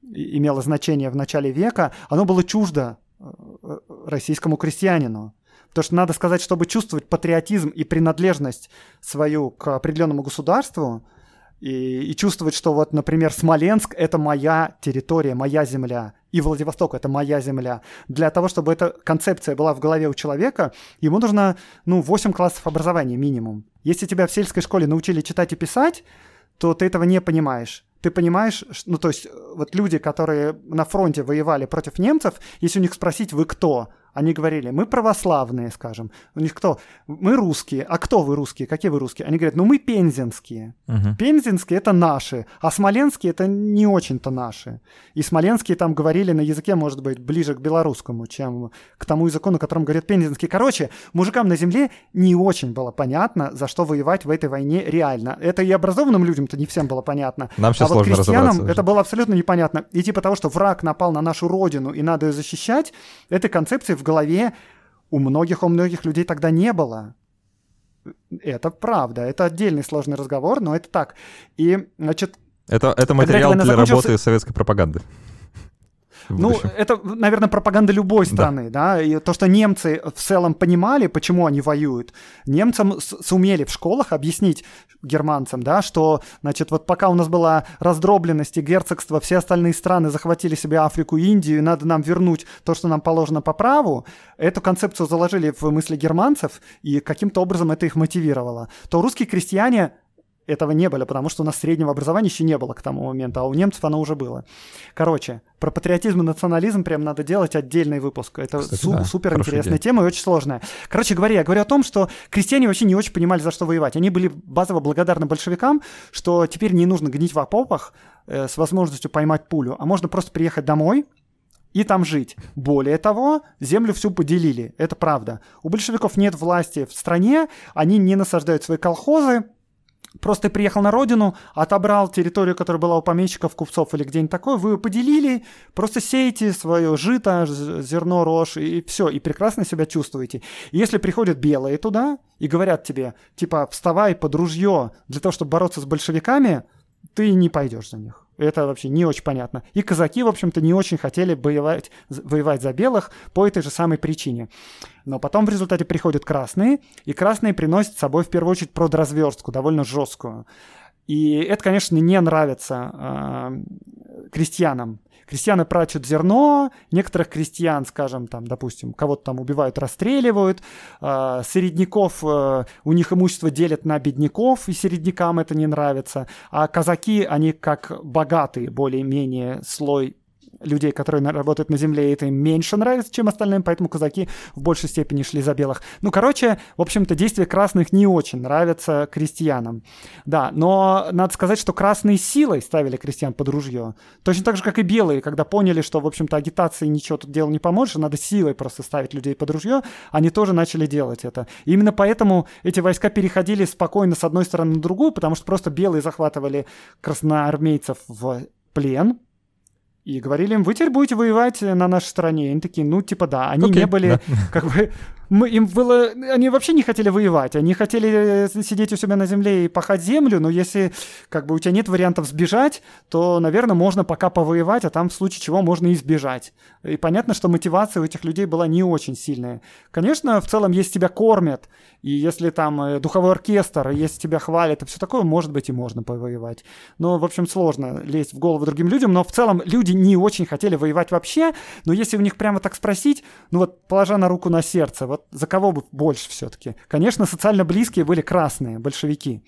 имело значение в начале века, оно было чуждо э, российскому крестьянину. Потому что надо сказать, чтобы чувствовать патриотизм и принадлежность свою к определенному государству, и, и чувствовать, что вот, например, Смоленск — это моя территория, моя земля, и Владивосток — это моя земля. Для того, чтобы эта концепция была в голове у человека, ему нужно, ну, 8 классов образования минимум. Если тебя в сельской школе научили читать и писать, то ты этого не понимаешь ты понимаешь, ну то есть вот люди, которые на фронте воевали против немцев, если у них спросить, вы кто, они говорили, мы православные, скажем. У них кто? Мы русские. А кто вы русские? Какие вы русские? Они говорят, ну мы пензенские. Угу. Пензенские это наши, а смоленские это не очень-то наши. И смоленские там говорили на языке, может быть, ближе к белорусскому, чем к тому языку, на котором говорят пензенские. Короче, мужикам на земле не очень было понятно, за что воевать в этой войне реально. Это и образованным людям-то не всем было понятно. Нам сейчас а вот крестьянам это было абсолютно непонятно. И типа того, что враг напал на нашу родину и надо ее защищать, этой концепции в голове у многих, у многих людей тогда не было. Это правда, это отдельный сложный разговор, но это так. И, значит... Это, это материал для закончился... работы советской пропаганды. Ну, это, наверное, пропаганда любой страны, да. да, и то, что немцы в целом понимали, почему они воюют, немцам сумели в школах объяснить германцам, да, что, значит, вот пока у нас была раздробленность и герцогство, все остальные страны захватили себе Африку и Индию, и надо нам вернуть то, что нам положено по праву, эту концепцию заложили в мысли германцев, и каким-то образом это их мотивировало, то русские крестьяне этого не было, потому что у нас среднего образования еще не было к тому моменту, а у немцев оно уже было. Короче, про патриотизм и национализм прям надо делать отдельный выпуск. Это Кстати, су- да, супер интересная тема и очень сложная. Короче говоря, я говорю о том, что крестьяне вообще не очень понимали, за что воевать. Они были базово благодарны большевикам, что теперь не нужно гнить в окопах э, с возможностью поймать пулю, а можно просто приехать домой, и там жить. Более того, землю всю поделили, это правда. У большевиков нет власти в стране, они не насаждают свои колхозы, Просто приехал на родину, отобрал территорию, которая была у помещиков, купцов или где-нибудь такое, вы ее поделили, просто сеете свое жито, зерно, рожь, и все, и прекрасно себя чувствуете. И если приходят белые туда и говорят тебе, типа, вставай под ружье для того, чтобы бороться с большевиками, ты не пойдешь за них. Это вообще не очень понятно. И казаки, в общем-то, не очень хотели воевать, воевать за белых по этой же самой причине. Но потом в результате приходят красные, и красные приносят с собой в первую очередь продразверстку, довольно жесткую. И это, конечно, не нравится э, крестьянам. Крестьяны прачут зерно, некоторых крестьян, скажем, там, допустим, кого-то там убивают, расстреливают, э, середняков, э, у них имущество делят на бедняков, и середнякам это не нравится, а казаки, они как богатый более-менее слой людей, которые работают на земле, это им меньше нравится, чем остальным, поэтому казаки в большей степени шли за белых. Ну, короче, в общем-то, действия красных не очень нравятся крестьянам. Да, но надо сказать, что красные силой ставили крестьян под ружье. Точно так же, как и белые, когда поняли, что, в общем-то, агитации ничего тут делу не поможет, надо силой просто ставить людей под ружье, они тоже начали делать это. И именно поэтому эти войска переходили спокойно с одной стороны на другую, потому что просто белые захватывали красноармейцев в плен, и говорили им, вы теперь будете воевать на нашей стороне. И они такие, ну, типа, да. Они okay, не были, да. как бы, мы, им было... Они вообще не хотели воевать. Они хотели э, сидеть у себя на земле и пахать землю, но если, как бы, у тебя нет вариантов сбежать, то, наверное, можно пока повоевать, а там в случае чего можно и сбежать. И понятно, что мотивация у этих людей была не очень сильная. Конечно, в целом, если тебя кормят, и если там э, духовой оркестр, если тебя хвалят и все такое, может быть, и можно повоевать. Но, в общем, сложно лезть в голову другим людям, но в целом люди не очень хотели воевать вообще, но если у них прямо так спросить, ну вот, положа на руку на сердце, вот за кого бы больше все-таки? Конечно, социально близкие были красные, большевики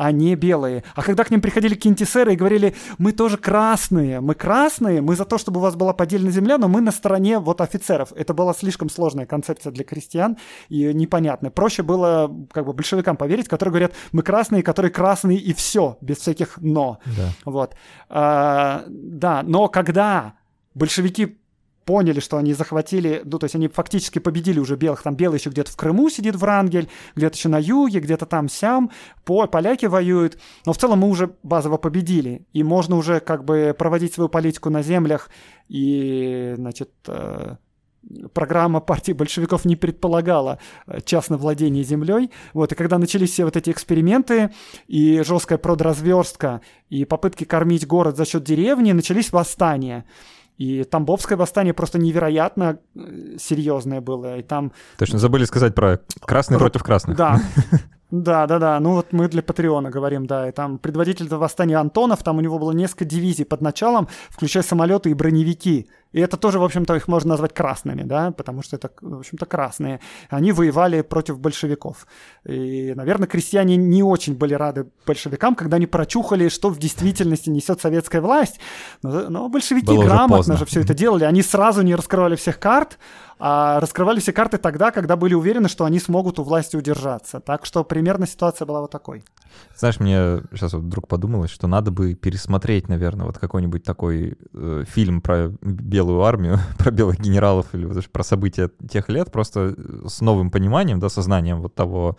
а не белые. А когда к ним приходили кинтисеры и говорили, мы тоже красные, мы красные, мы за то, чтобы у вас была поддельная земля, но мы на стороне вот офицеров. Это была слишком сложная концепция для крестьян и непонятная. Проще было как бы большевикам поверить, которые говорят, мы красные, которые красные и все, без всяких но. Да. Вот. А, да, но когда большевики поняли, что они захватили, ну, то есть они фактически победили уже белых. Там белый еще где-то в Крыму сидит, Врангель, где-то еще на юге, где-то там сям, по, поляки воюют. Но в целом мы уже базово победили, и можно уже как бы проводить свою политику на землях, и, значит, э, программа партии большевиков не предполагала э, частное владение землей. Вот, и когда начались все вот эти эксперименты и жесткая продразверстка, и попытки кормить город за счет деревни, начались восстания. И Тамбовское восстание просто невероятно э, серьезное было. И там... Точно, забыли сказать про красный про... против красных. Да. Да, да, да. Ну вот мы для Патреона говорим, да. И там предводитель этого восстания Антонов, там у него было несколько дивизий под началом, включая самолеты и броневики. И это тоже, в общем-то, их можно назвать красными, да, потому что это, в общем-то, красные. Они воевали против большевиков. И, наверное, крестьяне не очень были рады большевикам, когда они прочухали, что в действительности несет советская власть. Но, но большевики Было грамотно же все это делали. Они сразу не раскрывали всех карт, а раскрывали все карты тогда, когда были уверены, что они смогут у власти удержаться. Так что примерно ситуация была вот такой. Знаешь, мне сейчас вот вдруг подумалось, что надо бы пересмотреть, наверное, вот какой-нибудь такой э, фильм про белую армию, про белых генералов или вот про события тех лет, просто с новым пониманием, да, сознанием вот того,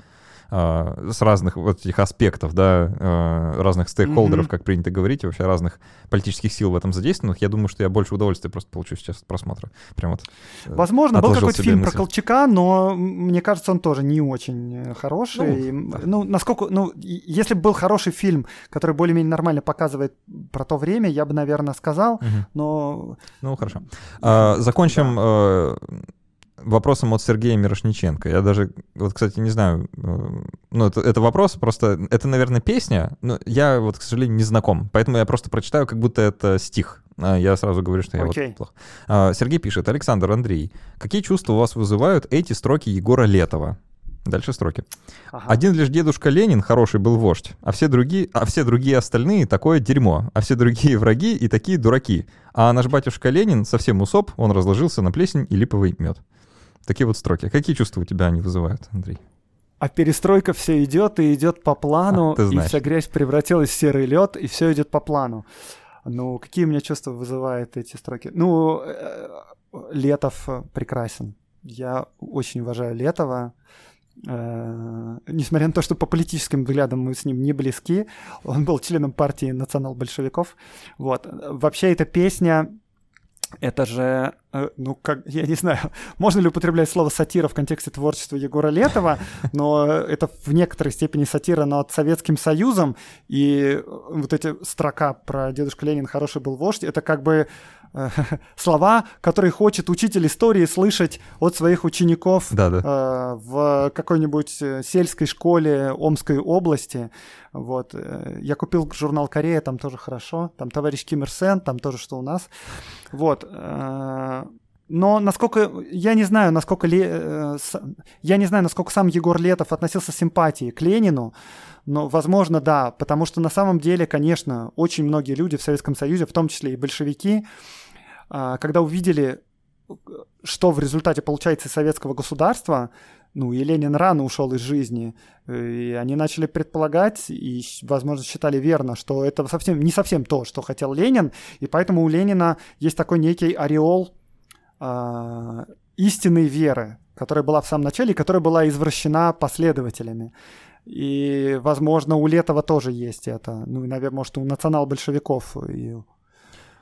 а, с разных вот этих аспектов, да, а, разных стейкхолдеров, mm-hmm. как принято говорить, и вообще разных политических сил в этом задействованных, я думаю, что я больше удовольствия просто получу сейчас от просмотра. Прям вот. Э, Возможно, был какой-то фильм мысль. про Колчака, но мне кажется, он тоже не очень э, хороший. Ну, ну насколько, ну, если бы был хороший фильм, который более-менее нормально показывает про то время, я бы, наверное, сказал, угу. но... Ну, хорошо. А, закончим да. Вопросом от Сергея Мирошниченко. Я даже, вот, кстати, не знаю, э, ну, это, это вопрос, просто, это, наверное, песня, но я вот, к сожалению, не знаком, поэтому я просто прочитаю, как будто это стих. А, я сразу говорю, что я okay. вот плохо. А, Сергей пишет, Александр, Андрей, какие чувства у вас вызывают эти строки Егора Летова? Дальше строки. Ага. Один лишь дедушка Ленин хороший был вождь, а все другие, а все другие остальные такое дерьмо, а все другие враги и такие дураки. А наш батюшка Ленин совсем усоп, он разложился на плесень и липовый мед. Такие вот строки. Какие чувства у тебя они вызывают, Андрей? А перестройка все идет и идет по плану, а, и вся грязь превратилась в серый лед, и все идет по плану. Ну, какие у меня чувства вызывают эти строки? Ну, э, Летов прекрасен. Я очень уважаю Летова. Э, несмотря на то, что по политическим взглядам мы с ним не близки, он был членом партии национал-большевиков. Вот. Вообще эта песня это же, э, ну, как, я не знаю, можно ли употреблять слово сатира в контексте творчества Егора Летова, но это в некоторой степени сатира над Советским Союзом, и вот эти строка про дедушку Ленин «хороший был вождь», это как бы э, слова, которые хочет учитель истории слышать от своих учеников да, да. Э, в какой-нибудь э, сельской школе Омской области. Вот. Э, я купил журнал «Корея», там тоже хорошо. Там товарищ Ким Ир Сен, там тоже что у нас. Вот. Э, но насколько я не знаю, насколько Ле... я не знаю, насколько сам Егор Летов относился с симпатией к Ленину, но, возможно, да, потому что на самом деле, конечно, очень многие люди в Советском Союзе, в том числе и большевики, когда увидели, что в результате получается советского государства, ну, и Ленин рано ушел из жизни, и они начали предполагать и, возможно, считали верно, что это совсем не совсем то, что хотел Ленин, и поэтому у Ленина есть такой некий ореол э, истинной веры, которая была в самом начале и которая была извращена последователями. И, возможно, у Летова тоже есть это. Ну, и, наверное, может, у национал-большевиков и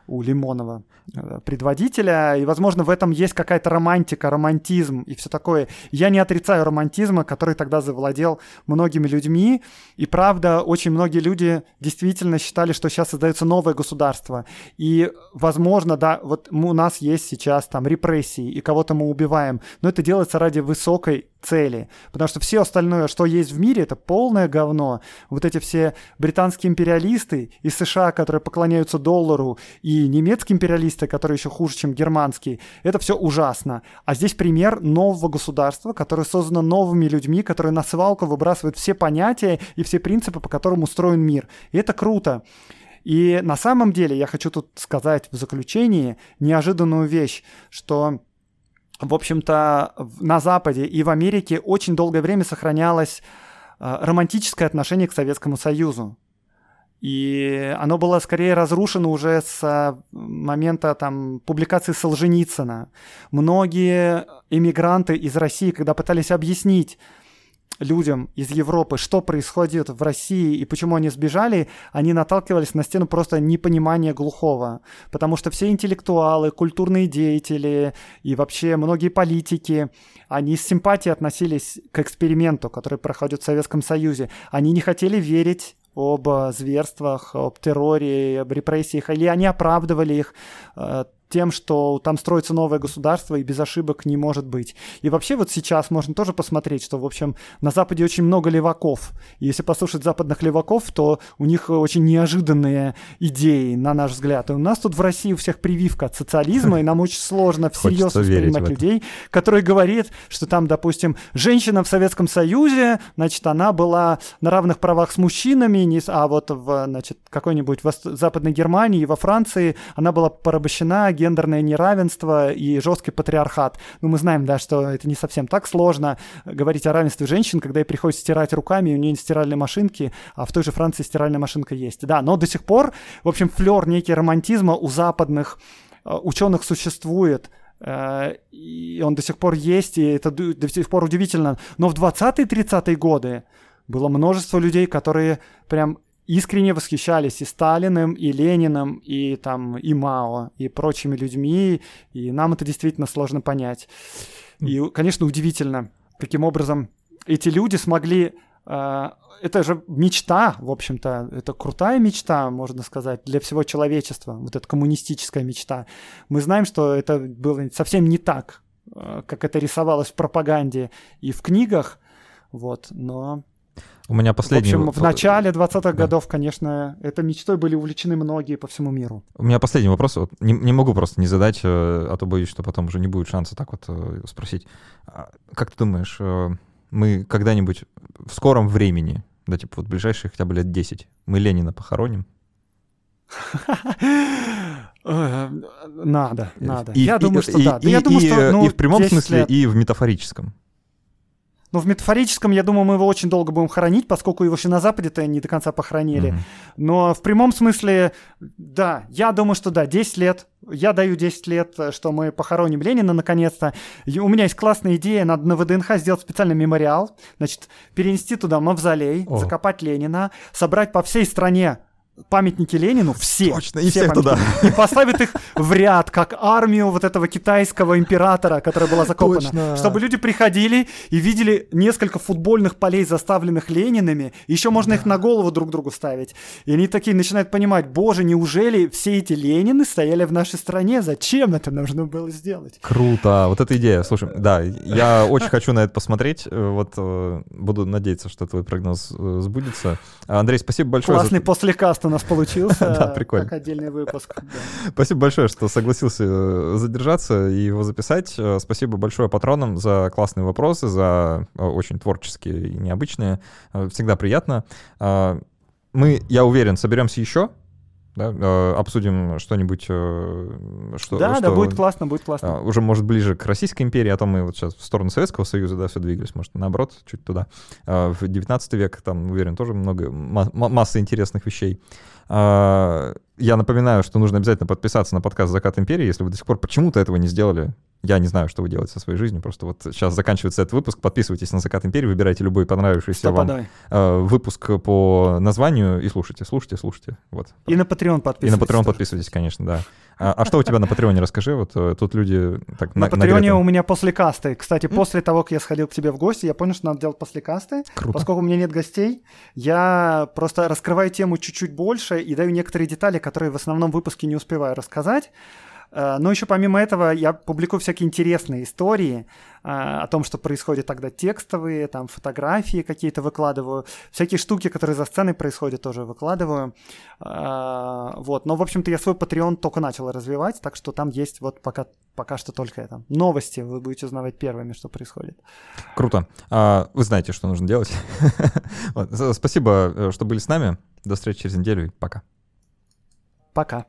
у Лимонова э, предводителя, и, возможно, в этом есть какая-то романтика, романтизм и все такое. Я не отрицаю романтизма, который тогда завладел многими людьми, и правда, очень многие люди действительно считали, что сейчас создается новое государство, и, возможно, да, вот у нас есть сейчас там репрессии, и кого-то мы убиваем, но это делается ради высокой цели. Потому что все остальное, что есть в мире, это полное говно. Вот эти все британские империалисты из США, которые поклоняются доллару, и немецкие империалисты, которые еще хуже, чем германские, это все ужасно. А здесь пример нового государства, которое создано новыми людьми, которые на свалку выбрасывают все понятия и все принципы, по которым устроен мир. И это круто. И на самом деле я хочу тут сказать в заключении неожиданную вещь, что в общем-то, на Западе и в Америке очень долгое время сохранялось э, романтическое отношение к Советскому Союзу. И оно было скорее разрушено уже с э, момента там, публикации Солженицына. Многие иммигранты из России, когда пытались объяснить людям из Европы, что происходит в России и почему они сбежали, они наталкивались на стену просто непонимания глухого. Потому что все интеллектуалы, культурные деятели и вообще многие политики, они с симпатией относились к эксперименту, который проходит в Советском Союзе. Они не хотели верить об зверствах, об терроре, об репрессиях, или они оправдывали их э, тем, что там строится новое государство и без ошибок не может быть. И вообще вот сейчас можно тоже посмотреть, что, в общем, на Западе очень много леваков. И если послушать западных леваков, то у них очень неожиданные идеи, на наш взгляд. И у нас тут в России у всех прививка от социализма, и нам очень сложно всерьез воспринимать людей, которые говорят, что там, допустим, женщина в Советском Союзе, значит, она была на равных правах с мужчинами, а вот в, значит, какой-нибудь Западной Германии и во Франции она была порабощена гендерное неравенство и жесткий патриархат. Ну, мы знаем, да, что это не совсем так сложно говорить о равенстве женщин, когда ей приходится стирать руками, и у нее нет стиральной машинки, а в той же Франции стиральная машинка есть. Да, но до сих пор, в общем, флер некий романтизма у западных э, ученых существует, э, и он до сих пор есть, и это до сих пор удивительно. Но в 20-30-е годы было множество людей, которые прям искренне восхищались и Сталиным, и Лениным, и там и Мао, и прочими людьми, и нам это действительно сложно понять. И, конечно, удивительно, каким образом эти люди смогли Uh, это же мечта, в общем-то, это крутая мечта, можно сказать, для всего человечества, вот эта коммунистическая мечта. Мы знаем, что это было совсем не так, uh, как это рисовалось в пропаганде и в книгах, вот, но у меня последний... В общем, в начале 20-х да. годов, конечно, этой мечтой были увлечены многие по всему миру. У меня последний вопрос. Вот, не, не могу просто не задать, э, а то боюсь, что потом уже не будет шанса так вот э, спросить. А как ты думаешь, э, мы когда-нибудь в скором времени, да, типа вот ближайшие хотя бы лет 10, мы Ленина похороним? Надо, надо. Я думаю, что да. Я думаю, что ну, И в прямом смысле, и в метафорическом. Но в метафорическом, я думаю, мы его очень долго будем хоронить, поскольку его еще на Западе-то не до конца похоронили. Mm-hmm. Но в прямом смысле, да, я думаю, что да, 10 лет. Я даю 10 лет, что мы похороним Ленина наконец-то. И у меня есть классная идея, надо на ВДНХ сделать специальный мемориал, значит, перенести туда мавзолей, oh. закопать Ленина, собрать по всей стране памятники Ленину, все. Точно, и все всех туда. И поставит их в ряд, как армию вот этого китайского императора, которая была закопана. Точно. Чтобы люди приходили и видели несколько футбольных полей, заставленных Ленинами. Еще можно да. их на голову друг другу ставить. И они такие начинают понимать, боже, неужели все эти Ленины стояли в нашей стране? Зачем это нужно было сделать? Круто, вот эта идея. Слушай, да, я очень хочу на это посмотреть. Э, вот э, буду надеяться, что твой прогноз э, сбудется. Андрей, спасибо большое. Классный послекаст у нас получился. Да, прикольно. Как отдельный выпуск. Спасибо большое, что согласился задержаться и его записать. Спасибо большое патронам за классные вопросы, за очень творческие и необычные. Всегда приятно. Мы, я уверен, соберемся еще да, э, обсудим что-нибудь, э, что... Да, что, да, будет классно, будет классно. Э, уже, может, ближе к Российской империи, а то мы вот сейчас в сторону Советского Союза, да, все двигались, может, наоборот, чуть туда. В 19 век, там, уверен, тоже много, масса интересных вещей. Я напоминаю, что нужно обязательно подписаться на подкаст «Закат империи», если вы до сих пор почему-то этого не сделали. Я не знаю, что вы делаете со своей жизнью. Просто вот сейчас заканчивается этот выпуск. Подписывайтесь на «Закат империи», выбирайте любой понравившийся Стопа, вам э, выпуск по названию и слушайте, слушайте, слушайте. Вот. И на Patreon подписывайтесь. И на Patreon подписывайтесь, конечно, да. А, а что у тебя на Патреоне, расскажи, вот э, тут люди так На Патреоне у меня после касты. Кстати, после того, как я сходил к тебе в гости, я понял, что надо делать после касты. Круто. Поскольку у меня нет гостей, я просто раскрываю тему чуть-чуть больше и даю некоторые детали, которые в основном выпуске не успеваю рассказать. Э, но еще помимо этого я публикую всякие интересные истории э, о том, что происходит тогда текстовые, там фотографии какие-то выкладываю, всякие штуки, которые за сценой происходят, тоже выкладываю. Э, вот, но в общем-то я свой Patreon только начал развивать, так что там есть вот пока пока что только это. Новости вы будете узнавать первыми, что происходит. Круто. А, вы знаете, что нужно делать. Спасибо, что были с нами. До встречи через неделю и пока. Пока.